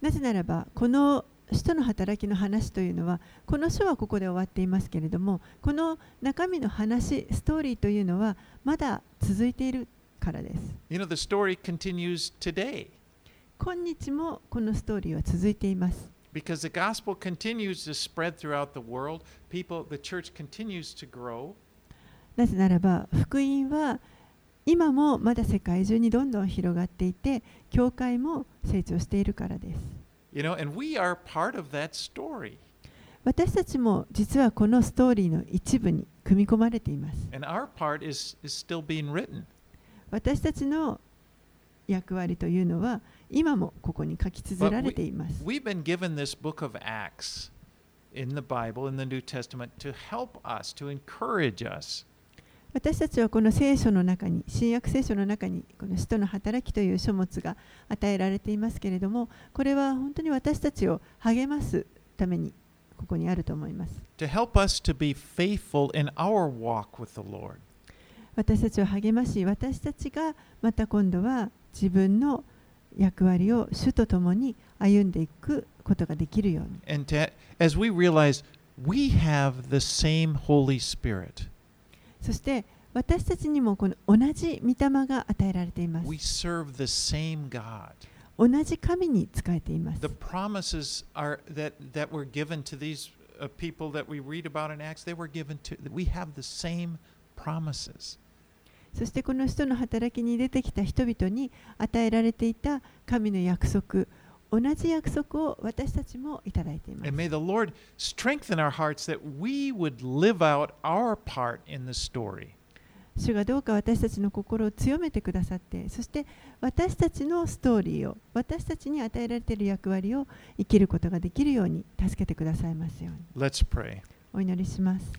なぜならばこの使徒の働きの話というのはこの書はここで終わっていますけれどもこの中身の話ストーリーというのはまだ続いているからです You know, the story continues today 今日もこのストーリーは続いています because the gospel continues to spread throughout the world. People, the church continues to grow. なぜならば福音は今もまだ世界中にどんどん広がっていて教会も成長しているからです You know, and we are part of that story. 私たちも実はこのストーリーの一部に組み込まれています And our part is, is still being written. 私たちの役割というのは今もここに書き綴られています We've been given this book of Acts in the Bible, in the New Testament, to help us, to encourage us. 私たちはこの聖書の中に新約聖書の中にこの使徒の働きという書物が与えられていますけれどもこれは本当に私たちを励ますためにここにあると思います to help us to be faithful in our walk with the Lord. 私たちを励まし私たちがまた今度は自分の役割を主と共に歩んでいくことができるように And to, as we realize we have the same Holy Spirit, そして私たちにもこの同じ御霊が与えられています we serve the same God. 同じ神に仕えています The promises are that, that were given to these uh, people that we read about in Acts, they were given to, we have the same promises. そしてこの人の働きに出てきた人々に与えられていた神の約束同じ約束を私たちもいただいています。主がどうか私たちの心を強めてくださって、そして私たちのストーリーを、私たちに与えられている役割を生きることができるように助けてくださいますように。Let's pray. お祈りします。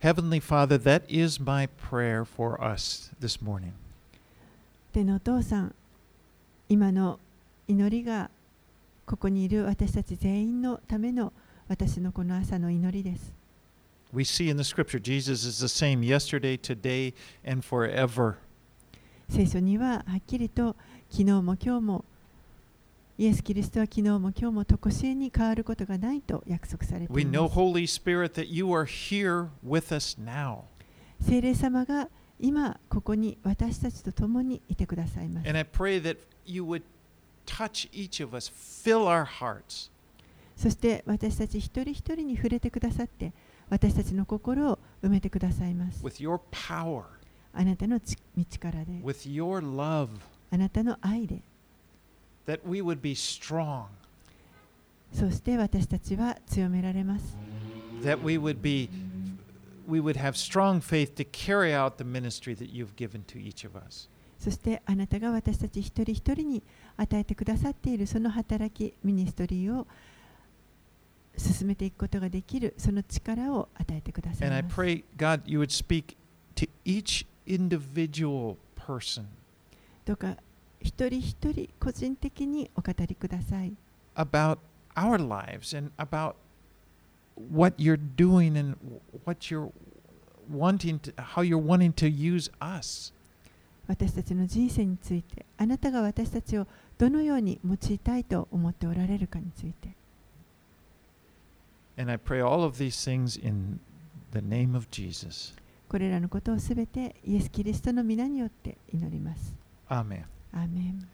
Heavenly Father, that is my prayer for us this morning. 天のお父さん、今の祈りがここにいる私たち全員のための私のこの朝の祈りです We see in the scripture Jesus is the same yesterday, today, and forever. 聖書にははっきりと昨日も今日もイエス・キリストは昨日も今日も常しえに変わることがないと約束されて We い know, ます Holy Spirit, that you are here with us now. 聖霊様が今ここに私たちと共にいてくださいます And I pray that you would touch each of us, fill our hearts そして私たち一人一人に触れてくださって私たちの心を埋めてくださいます with your power, あなたのち道からで with your love, あなたの愛で that we would be strong, そして私たちは強められます that we would be we would have strong faith to carry out the ministry that you've given to each of us. そしてあなたが私たち一人一人に与えてくださっているその働きミニストリーを進めていくことができるその力を与えてください And I ます pray, God, you would speak to each individual person どうか一人一人個人的にお語りください about our lives and about what you're doing and what you're wanting to, how you're wanting to use us. 私たちの人生についてあなたが私たちをどのように用いたいと思っておられるかについて And I pray all of these things in the name of Jesus. これらのことをすべてイエス・キリストの皆によって祈ります。Amen. アーメン